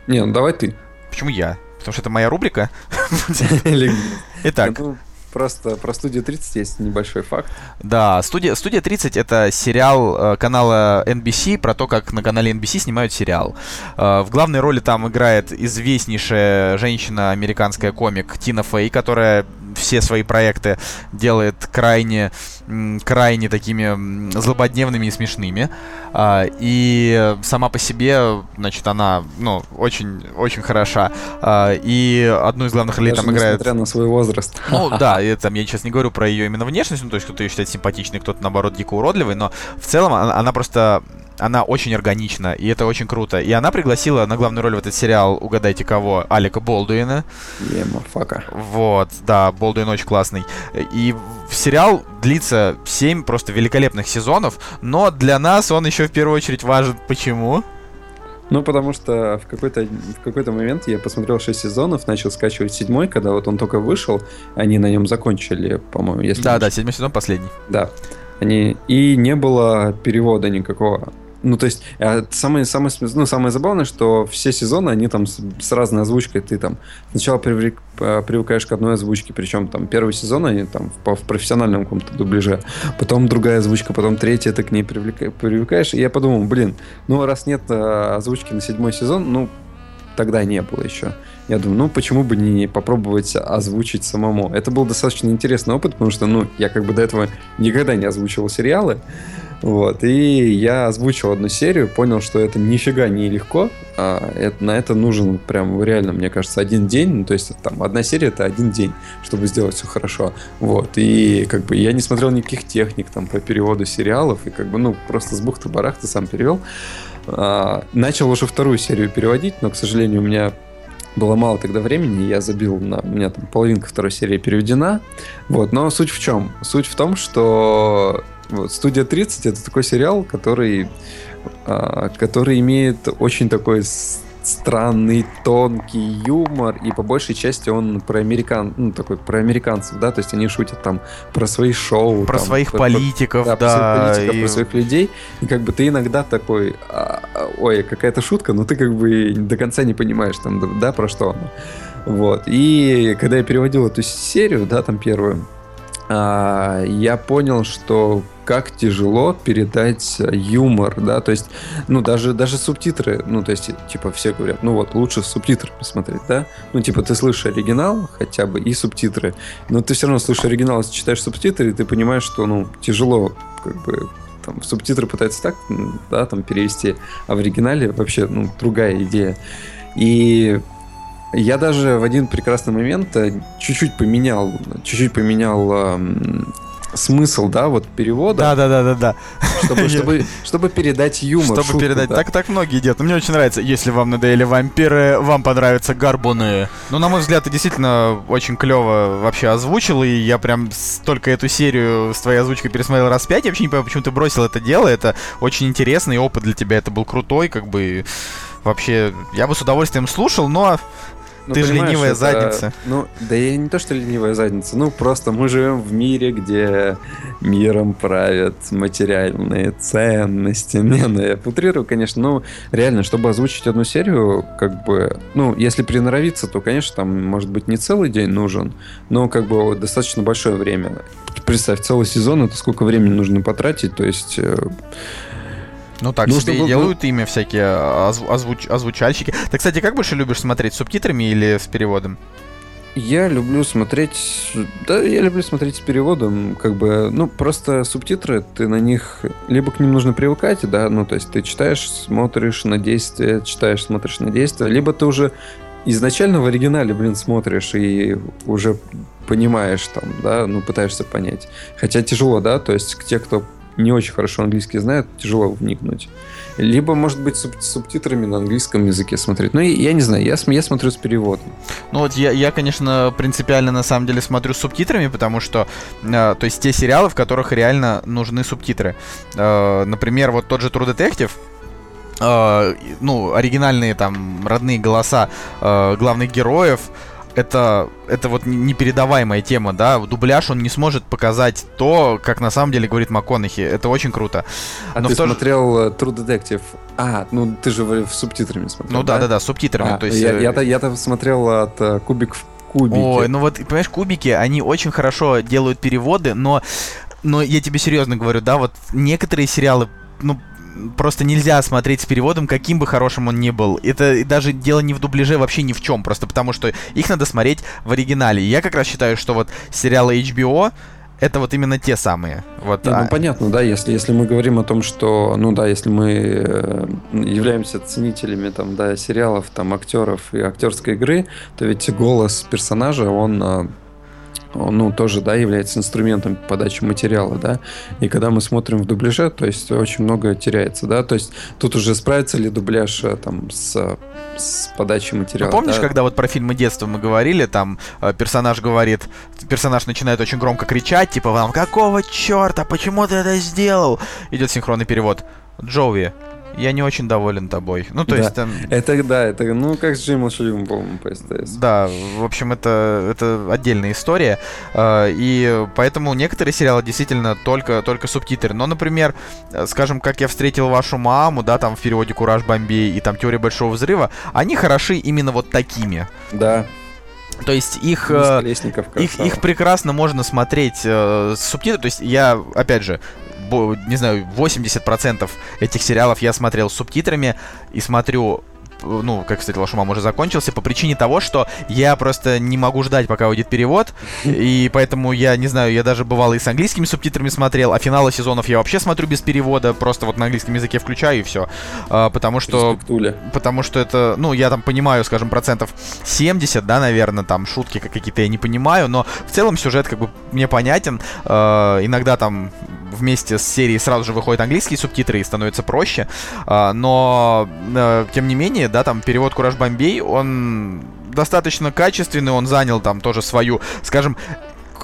Не, ну давай ты. Почему я? Потому что это моя рубрика. Итак. Просто про студию 30 есть небольшой факт. Да, студия, студия 30 это сериал э, канала NBC про то, как на канале NBC снимают сериал. Э, в главной роли там играет известнейшая женщина, американская комик Тина Фей, которая все свои проекты делает крайне, крайне такими злободневными и смешными. А, и сама по себе, значит, она, ну, очень, очень хороша. А, и одну из главных ролей там играет... Несмотря на свой возраст. Ну, да, и, там, я сейчас не говорю про ее именно внешность, ну, то есть кто-то ее считает симпатичной, кто-то, наоборот, дико уродливый, но в целом она, она просто она очень органична, и это очень круто. И она пригласила на главную роль в этот сериал, угадайте кого, Алика Болдуина. Yeah, motherfucker. Вот, да, Болдуин очень классный. И сериал длится 7 просто великолепных сезонов, но для нас он еще в первую очередь важен. Почему? Ну, потому что в какой-то, в какой-то момент я посмотрел 6 сезонов, начал скачивать седьмой, когда вот он только вышел, они на нем закончили, по-моему, если... Да, да, седьмой сезон последний. Да. Они... И не было перевода никакого. Ну, то есть, а самое, самое, ну, самое забавное, что все сезоны, они там с, с разной озвучкой. Ты там сначала привык, а, привыкаешь к одной озвучке, причем там первый сезон они там в, в профессиональном каком-то дубляже, потом другая озвучка, потом третья, ты к ней привлека, привыкаешь. И я подумал, блин, ну, раз нет а, озвучки на седьмой сезон, ну, тогда не было еще. Я думаю, ну почему бы не попробовать озвучить самому? Это был достаточно интересный опыт, потому что, ну, я как бы до этого никогда не озвучивал сериалы. Вот, и я озвучил одну серию, понял, что это нифига не легко, а это, на это нужен прям реально, мне кажется, один день, ну, то есть там одна серия это один день, чтобы сделать все хорошо, вот, и как бы я не смотрел никаких техник там по переводу сериалов, и как бы, ну, просто с бухты-барахта сам перевел, а, начал уже вторую серию переводить, но, к сожалению, у меня было мало тогда времени, я забил на... У меня там половинка второй серии переведена. Вот, но суть в чем? Суть в том, что вот, «Студия 30» — это такой сериал, который, а, который имеет очень такой странный, тонкий юмор, и по большей части он про американ, ну, такой про американцев, да, то есть они шутят там про свои шоу. Про там, своих про, политиков, да. да. Про своих политиков, и... про своих людей, и как бы ты иногда такой, а, ой, какая-то шутка, но ты как бы до конца не понимаешь там, да, про что она. Вот, и когда я переводил эту серию, да, там первую, а, я понял, что как тяжело передать юмор, да, то есть, ну, даже, даже субтитры, ну, то есть, типа, все говорят, ну, вот, лучше субтитры посмотреть, да, ну, типа, ты слышишь оригинал хотя бы и субтитры, но ты все равно слышишь оригинал, читаешь субтитры, и ты понимаешь, что, ну, тяжело, как бы, там, субтитры пытаются так, да, там, перевести, а в оригинале вообще, ну, другая идея. И я даже в один прекрасный момент э, чуть-чуть поменял, чуть-чуть поменял смысл, да, вот перевода. Да, да, да, да, да. Чтобы, чтобы, чтобы передать юмор. Чтобы шутку, передать. да. Так, так многие делают. Но мне очень нравится. Если вам надоели вампиры, вам понравятся гарбуны. Ну, на мой взгляд, ты действительно очень клево вообще озвучил. И я прям только эту серию с твоей озвучкой пересмотрел раз пять. Я вообще не понимаю, почему ты бросил это дело. Это очень интересный опыт для тебя. Это был крутой, как бы. Вообще, я бы с удовольствием слушал, но Ну, ты же ленивая это- задница. Ну, да я не то, что ленивая задница. Ну, просто мы живем в мире, где миром правят материальные ценности. Не, ну я утрирую, конечно, но реально, чтобы озвучить одну серию, как бы, ну, если приноровиться, то, конечно, там, может быть, не целый день нужен, но, как бы, достаточно большое время. Представь, целый сезон, это сколько времени нужно потратить, то есть... Ну так Ну, себе и чтобы- делают имя всякие озв- озвуч- озвучальщики. Ты, кстати, как больше любишь смотреть, с субтитрами или с переводом? Я люблю смотреть... Да, я люблю смотреть с переводом. Как бы, ну, просто субтитры, ты на них... Либо к ним нужно привыкать, да, ну, то есть ты читаешь, смотришь на действия, читаешь, смотришь на действия, либо ты уже изначально в оригинале, блин, смотришь и уже понимаешь там, да, ну, пытаешься понять. Хотя тяжело, да, то есть те, кто не очень хорошо английский знает, тяжело вникнуть. Либо, может быть, суб- субтитрами на английском языке смотреть. Ну, я не знаю, я, я смотрю с переводом. Ну вот я, я, конечно, принципиально на самом деле смотрю с субтитрами, потому что, э, то есть те сериалы, в которых реально нужны субтитры. Э, например, вот тот же True Detective, э, ну, оригинальные там родные голоса э, главных героев, это, это вот не- непередаваемая тема, да, дубляж он не сможет показать то, как на самом деле говорит МакКонахи, это очень круто. А Но ты в то же- смотрел э, True Detective? А, ну ты же в, в субтитрами смотрел. Ну да-да-да, субтитрами, А, то есть... я, э, я-то, я-то смотрел от э, Кубик в Кубике. Ой, ну вот, понимаешь, кубики, они очень хорошо делают переводы, но, но я тебе серьезно говорю, да, вот некоторые сериалы, ну, просто нельзя смотреть с переводом, каким бы хорошим он ни был. Это даже дело не в дубляже вообще ни в чем, просто потому что их надо смотреть в оригинале. И я как раз считаю, что вот сериалы HBO это вот именно те самые. Вот, Не, ну а- понятно, да, если, если мы говорим о том, что, ну да, если мы э, являемся ценителями там, да, сериалов, там, актеров и актерской игры, то ведь голос персонажа, он э, он, ну, тоже, да, является инструментом подачи материала, да, и когда мы смотрим в дубляже, то есть очень много теряется, да, то есть тут уже справится ли дубляж э, там с, с подачей материала. Ну, помнишь, да? когда вот про фильмы детства мы говорили, там э, персонаж говорит, персонаж начинает очень громко кричать, типа, вам какого черта, почему ты это сделал? Идет синхронный перевод. Джоуи, я не очень доволен тобой. Ну, то Да. есть там... Это, да, это, ну, как с Джимом Шливом, по-моему, по СТС. Да, в общем, это, это отдельная история. э, И поэтому некоторые сериалы действительно только, только субтитры. Но, например, э, скажем, как я встретил вашу маму, да, там в переводе Кураж Бомбей и там Теория Большого Взрыва, они хороши именно вот такими. Да. То есть их... Э, Их, их прекрасно можно смотреть э, с субтитрами. То есть я, опять же, не знаю, 80% этих сериалов я смотрел с субтитрами и смотрю ну, как, кстати, ваша мама уже закончился, по причине того, что я просто не могу ждать, пока выйдет перевод, и поэтому я, не знаю, я даже бывало и с английскими субтитрами смотрел, а финалы сезонов я вообще смотрю без перевода, просто вот на английском языке включаю и все, потому что потому что это, ну, я там понимаю, скажем, процентов 70, да, наверное, там шутки как какие-то я не понимаю, но в целом сюжет как бы мне понятен. Э, иногда там вместе с серией сразу же выходят английские субтитры и становится проще, А, но э, тем не менее, да, там перевод Кураж Бомбей, он достаточно качественный, он занял там тоже свою, скажем,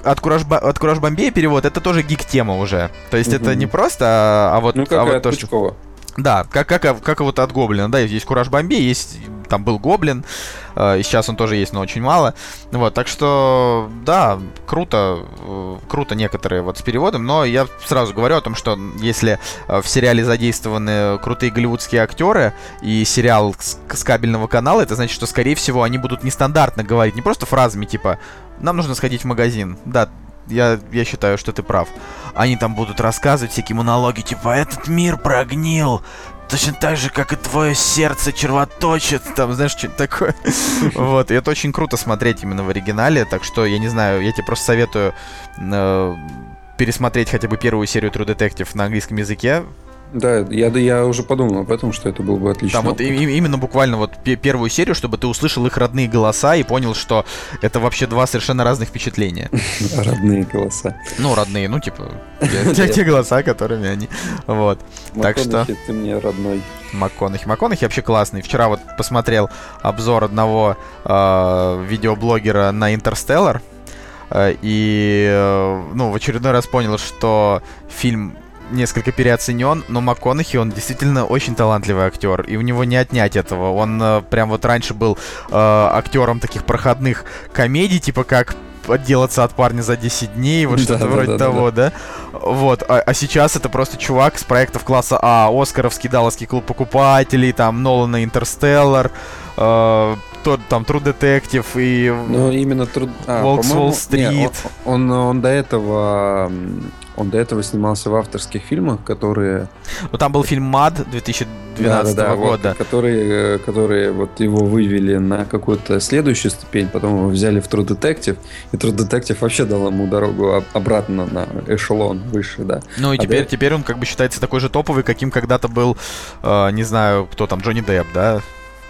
от Кураж, от Кураж Бомбея перевод это тоже гик-тема уже. То есть это Мгм. не просто, а, а вот, Ну, а как и вот от то, что- Пучкова. да, как, как, как вот от Гоблина, да, есть Кураж Бомбей, есть, там был Гоблин, и сейчас он тоже есть, но очень мало, вот, так что, да, круто, э, круто некоторые вот с переводом, но я сразу говорю о том, что если э, в сериале задействованы крутые голливудские актеры и сериал с, с кабельного канала, это значит, что, скорее всего, они будут нестандартно говорить, не просто фразами типа «нам нужно сходить в магазин», да, я, я считаю, что ты прав. Они там будут рассказывать всякие монологи, типа «Этот мир прогнил, точно так же, как и твое сердце червоточит», там, знаешь, что-то такое. Вот, и это очень круто смотреть именно в оригинале, так что, я не знаю, я тебе просто советую э, пересмотреть хотя бы первую серию True Detective на английском языке. Да, я, я уже подумал об этом, что это был бы отлично. Там вот именно буквально вот пе- первую серию, чтобы ты услышал их родные голоса и понял, что это вообще два совершенно разных впечатления. Родные голоса. Ну, родные, ну, типа, те- голоса, которыми они, вот. Так что- ты мне родной. МакКонахи. МакКонахи вообще классный. Вчера вот посмотрел обзор одного э, видеоблогера на Интерстеллар. э, и, э, ну, в очередной раз понял, что фильм несколько переоценен, но МакКонахи, он действительно очень талантливый актер, и у него не отнять этого. Он э, прям вот раньше был э, актером таких проходных комедий, типа как отделаться от парня за 10 дней, вот Да, что-то да, вроде да, да, того, да? Вот, а, а сейчас это просто чувак с проектов класса А, Оскаровский, Далласский клуб покупателей, там, Нолана Интерстеллар, э, тот, там, True Detective и... Ну, именно труд... а, Волк с по-моему, Уолл-стрит. не, Он, он, он до этого... Он до этого снимался в авторских фильмах, которые... Ну, там был фильм «Мад» 2012 Да-да-да, вот, года. которые, э, которые вот его вывели на какую-то следующую ступень, потом его взяли в True Detective, и True Detective вообще дал ему дорогу об- обратно на эшелон выше, да. Ну и А теперь, теперь он как бы считается такой же топовый, каким когда-то был, э, не знаю, кто там, Джонни Депп, да?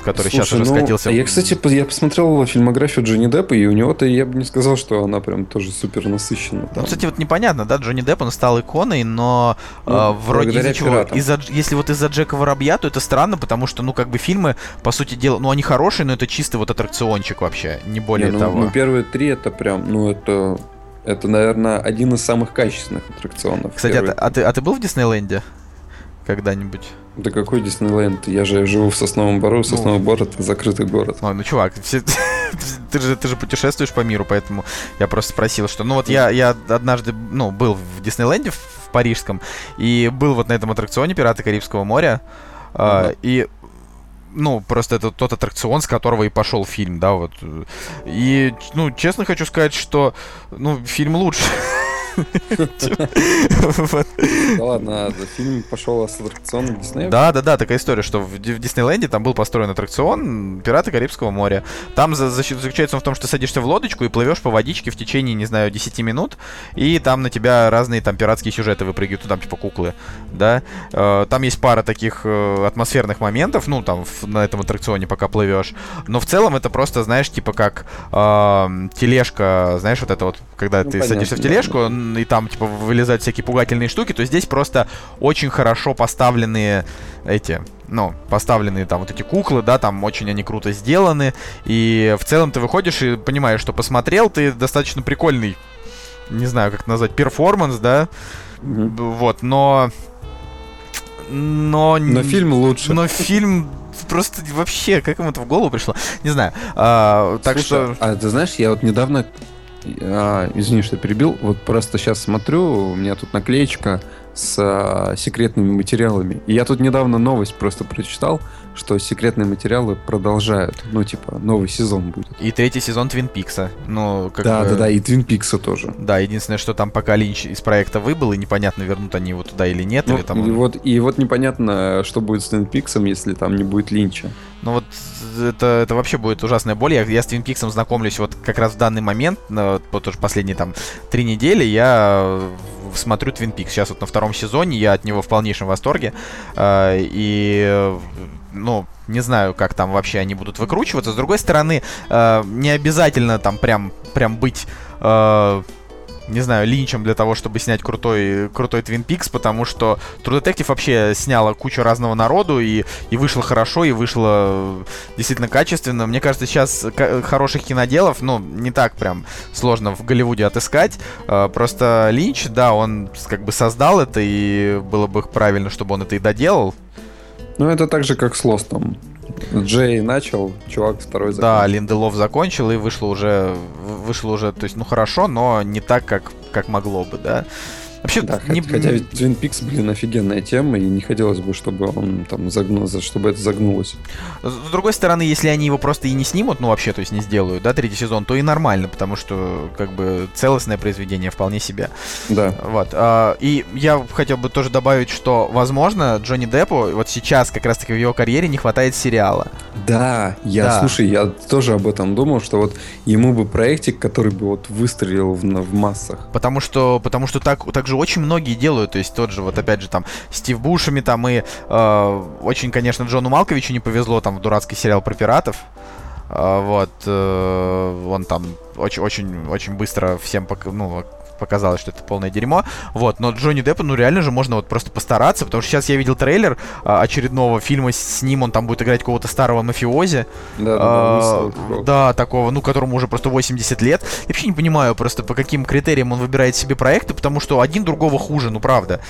Который сейчас Слушай, уже ну, скатился. в- Я, кстати, я посмотрел фильмографию Джонни Деппа, и у него-то я бы не сказал, что она прям тоже супер насыщена. Ну, кстати, вот непонятно, да, Джонни Депп, он стал иконой, но Ну, э, вроде из-за чего? Из-за, если вот из-за Джека Воробья, то это странно, потому что, ну, как бы фильмы, по сути дела, ну, они хорошие, но это чистый вот аттракциончик вообще, не более Не, ну, того. ну, первые три это прям, ну это, это, наверное, один из самых качественных аттракционов. Кстати, а, ты- а ты, а ты был в Диснейленде когда-нибудь? Да какой Диснейленд? Я же живу в Сосновом Бору, Сосновый Бор это закрытый город. Ой, ну, чувак, все- ты, же, ты же путешествуешь по миру, поэтому я просто спросил, что... Ну, вот я, я однажды, ну, был в Диснейленде, в, парижском, и был вот на этом аттракционе «Пираты Карибского моря», а, Ага. и... Ну, просто это тот аттракцион, с которого и пошел фильм, да, вот. И, ну, честно хочу сказать, что, ну, фильм лучше. Да ладно, а фильм пошел с аттракциона Диснея. Да, да, да, такая история, что в, Ди- в Диснейленде там был построен аттракцион «Пираты Карибского моря». Там заключается он в том, что садишься в лодочку и плывешь по водичке в течение, не знаю, 10 минут, и там на тебя разные там пиратские сюжеты выпрыгивают, ну там типа куклы, да. Э, Там есть пара таких э, атмосферных моментов, ну там на этом аттракционе пока плывешь, но в целом это просто, знаешь, типа как тележка, знаешь, вот это вот, когда Ну, ты садишься в тележку, и там типа вылезают всякие пугательные штуки, то здесь просто очень хорошо поставленные эти, ну, поставленные там вот эти куклы, да, там очень они круто сделаны, и в целом ты выходишь и понимаешь, что посмотрел ты достаточно прикольный, не знаю, как назвать, перформанс, да, Мгм. вот, но... Но... Но фильм лучше. Но фильм просто вообще, как им это в голову пришло? Не знаю. А, так Слушай, что... А ты знаешь, я вот недавно... а, извини, что перебил. Вот просто сейчас смотрю, у меня тут наклеечка с а, секретными материалами. И я тут недавно новость просто прочитал, что секретные материалы продолжают. Ну, типа, новый сезон будет. И третий сезон Твин Пикса. Ну, как да, бы- да, да, и Твин Пикса тоже. Да, единственное, что там пока Линч из проекта выбыл, и непонятно, вернут они его туда или нет, Ну, или там... и, вот, и вот непонятно, что будет с Твин Пиксом, если там не будет Линча. Ну вот это, это вообще будет ужасная боль. Я, я с Твин Пиксом знакомлюсь вот как раз в данный момент, на, вот уже последние там три недели я смотрю Твин Пикс. Сейчас вот на втором сезоне, я от него в полнейшем восторге. Э, и, ну, не знаю, как там вообще они будут выкручиваться. С другой стороны, э, не обязательно там прям, прям быть... э, не знаю, линчем для того, чтобы снять крутой, крутой Twin Peaks, потому что True Detective вообще сняла кучу разного народу, и, и вышло хорошо, и вышло действительно качественно. Мне кажется, сейчас хороших киноделов, ну, не так прям сложно в Голливуде отыскать. Э, Просто Линч, да, он как бы создал это, и было бы правильно, чтобы он это и доделал. Ну, это так же, как с Лостом. Джей начал, чувак второй Да, закончил. Линделов закончил, и вышло уже, вышло уже, то есть, ну, хорошо, но не так, как, как могло бы, да. Вообще, Да, не- хотя, хотя ведь Twin Peaks, блин, офигенная тема, и не хотелось бы, чтобы он там загнулся, чтобы это загнулось. С другой стороны, если они его просто и не снимут, ну вообще, то есть не сделают, да, третий сезон, то и нормально, потому что как бы целостное произведение вполне себе. Да. Вот. а, и я хотел бы тоже добавить, что, возможно, Джонни Деппу вот сейчас как раз-таки в его карьере не хватает сериала. Да, я, Да. слушай, я тоже об этом думал, что вот ему бы проектик, который бы вот выстрелил в, в массах. Потому что, потому что так, так же очень многие делают, то есть тот же, вот опять же, там, Стив Бушами, там, и э, очень, конечно, Джону Малковичу не повезло, там, в дурацкий сериал про пиратов. А, вот, э, он там очень, очень, очень быстро всем, пок- ну, показалось, что это полное дерьмо. Вот, но Джонни Деппу, ну, реально же можно вот просто постараться, потому что сейчас я видел трейлер а, очередного фильма с, ним, он там будет играть какого-то старого мафиози. Да, да, да, А, такого. да, такого, ну, которому уже просто 80 лет. Я вообще не понимаю просто, по каким критериям он выбирает себе проекты, потому что один другого хуже, ну, правда.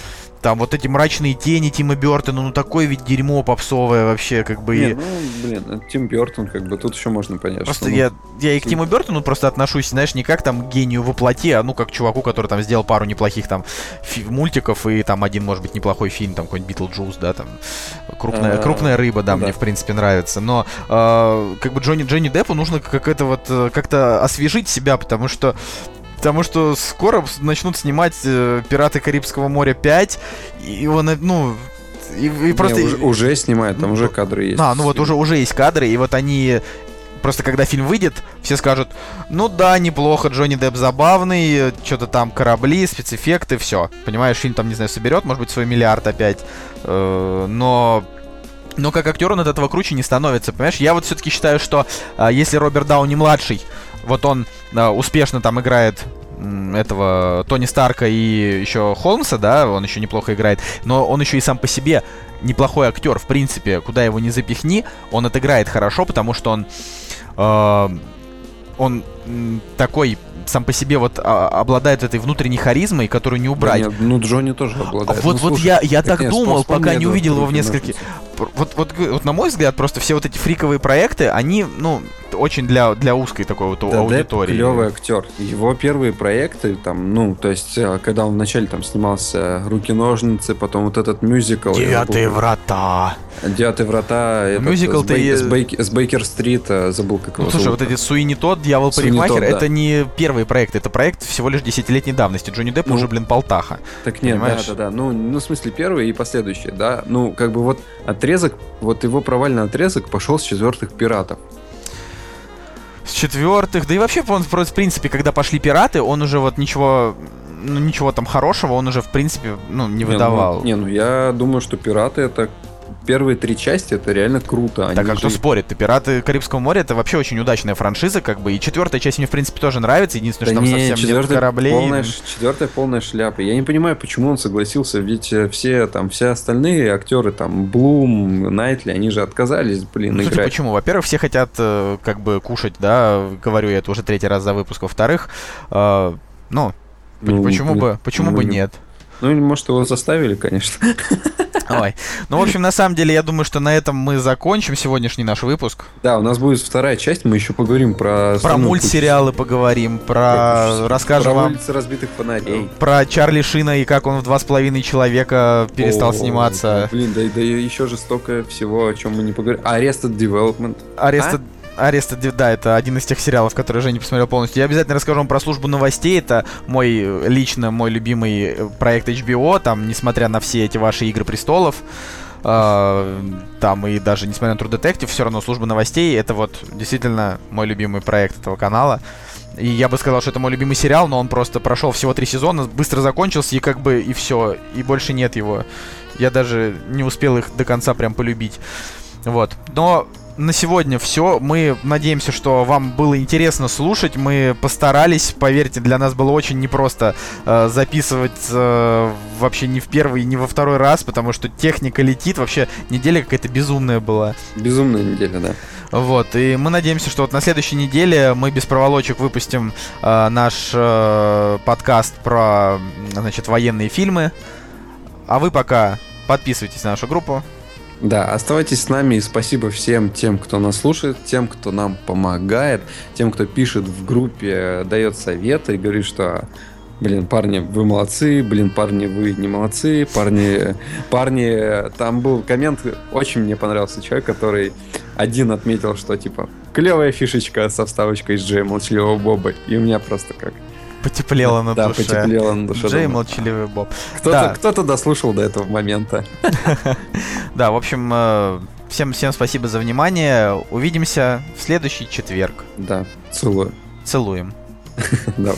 Там вот эти мрачные тени Тима Бертона, ну, такое ведь дерьмо попсовое вообще, как бы... Не, ну, блин, это Тим Бертон, как бы, тут еще можно понять, Просто что, ну, я, я и к Тиму Бертону просто отношусь, знаешь, не как там гению во плоти, а ну как к чуваку, который там сделал пару неплохих там мультиков и там один, может быть, неплохой фильм, там какой-нибудь Битлджус, да, там крупная, А, крупная рыба, да, ну мне да. в принципе нравится. Но э, как бы Джонни Джонни Деппу нужно как это вот э, как-то освежить себя, потому что Потому что скоро начнут снимать э, «Пираты Карибского моря 5», и он, э, ну, и, и не, просто... уже, уже снимает, там Ну, уже кадры есть. А, ну вот уже, уже есть кадры, и вот они... Просто когда фильм выйдет, все скажут, ну да, неплохо, Джонни Депп забавный, что-то там корабли, спецэффекты, все. Понимаешь, фильм там, не знаю, соберет, может быть, свой миллиард опять. Э, но но как актер он от этого круче не становится, понимаешь? Я вот все-таки считаю, что а, если Роберт Дауни младший, вот он а, успешно там играет этого Тони Старка и еще Холмса, да, он еще неплохо играет, но он еще и сам по себе неплохой актер, в принципе, куда его не запихни, он отыграет хорошо, потому что он э, он такой сам по себе вот а, обладает этой внутренней харизмой, которую не Да убрать. нет, ну, Джонни тоже обладает. Вот- Ну, вот слушай, я- я так нет, думал, пока не увидел его в нескольких- Вот, вот, вот на мой взгляд, просто все вот эти фриковые проекты, они, ну, очень для, для узкой такой вот Да, аудитории. клевый актер. Его первые проекты, там, ну, то есть, э, когда он вначале там снимался «Руки-ножницы», потом вот этот мюзикл. я Девятые забыл, врата. «Девятые врата». этот, с, Бей- и- с, Бейк- с Бейкер-стрит, э, забыл, как Ну, его слушай, зовут. вот эти Суини Тот, Дьявол Парикмахер, да. это не первый проект, это проект всего лишь десятилетней давности. Джонни Депп Ну, уже, блин, полтаха. Так нет, Понимаешь? да, да, да. Ну, ну, в смысле, первые и последующие, да. Ну, как бы вот отрезок, вот его провальный отрезок пошел с четвертых пиратов. С четвертых, да и вообще, он, в принципе, когда пошли пираты, он уже вот ничего, ну, ничего там хорошего, он уже, в принципе, ну, не Не, выдавал. ну, Не, ну я думаю, что пираты это первые три части, это реально круто. Так Они а кто же- спорит? И «Пираты Карибского моря» — это вообще очень удачная франшиза, как бы, и четвертая часть мне, в принципе, тоже нравится, единственное, Да что там не, совсем нет четвертая кораблей. Полная, четвертая полная шляпа. Я не понимаю, почему он согласился, ведь э, все там, все остальные актеры, там, Блум, Найтли, они же отказались, блин, Ну, играть. почему? Во-первых, все хотят э, как бы кушать, да, говорю я это уже третий раз за выпуск. Во-вторых, э, ну, Ну, почему бы, почему ну, бы не- нет? Ну, или, может, его заставили, конечно. Ой. Ну, в общем, на самом деле, я думаю, что на этом мы закончим сегодняшний наш выпуск. Да, у нас будет вторая часть, мы еще поговорим про... Про мультсериалы поговорим, кучу- про... про Расскажем вам улицы разбитых фонарей. про Чарли Шина и как он в два с половиной человека перестал О, сниматься. Блин, да, да еще же столько всего, о чем мы не поговорим. Arrested Development. Ареста... Ареста, да, это один из тех сериалов, которые Женя посмотрел полностью. Я обязательно расскажу вам про службу новостей. Это мой, э, лично мой любимый э, проект HBO. Там, несмотря на все эти ваши игры престолов, э, там и даже несмотря на True Detective, все равно служба новостей это вот действительно мой любимый проект этого канала. И я бы сказал, что это мой любимый сериал, но он просто прошел всего три сезона, быстро закончился, и как бы и все, и больше нет его. Я даже не успел их до конца прям полюбить. Вот. Но на сегодня все. Мы надеемся, что вам было интересно слушать. Мы постарались, поверьте, для нас было очень непросто э, записывать э, вообще не в первый, не во второй раз, потому что техника летит. Вообще неделя какая-то безумная была. Безумная неделя, да. Вот, и мы надеемся, что вот на следующей неделе мы без проволочек выпустим э, наш э, подкаст про, значит, военные фильмы. А вы пока подписывайтесь на нашу группу. Да, оставайтесь с нами и спасибо всем тем, кто нас слушает, тем, кто нам помогает, тем, кто пишет в группе, дает советы и говорит, что Блин, парни, вы молодцы, блин, парни, вы не молодцы, парни, парни, там был коммент, очень мне понравился человек, который один отметил, что типа клевая фишечка со вставочкой из Джея Молчаливого Боба, и у меня просто как Потеплело на да, душе. потеплело на душе. Джей молчаливый Боб. Кто-то, Да. кто-то дослушал до этого момента. Да, в общем, э, всем, всем спасибо за внимание. Увидимся в следующий четверг. Да, целую. Целуем. Да.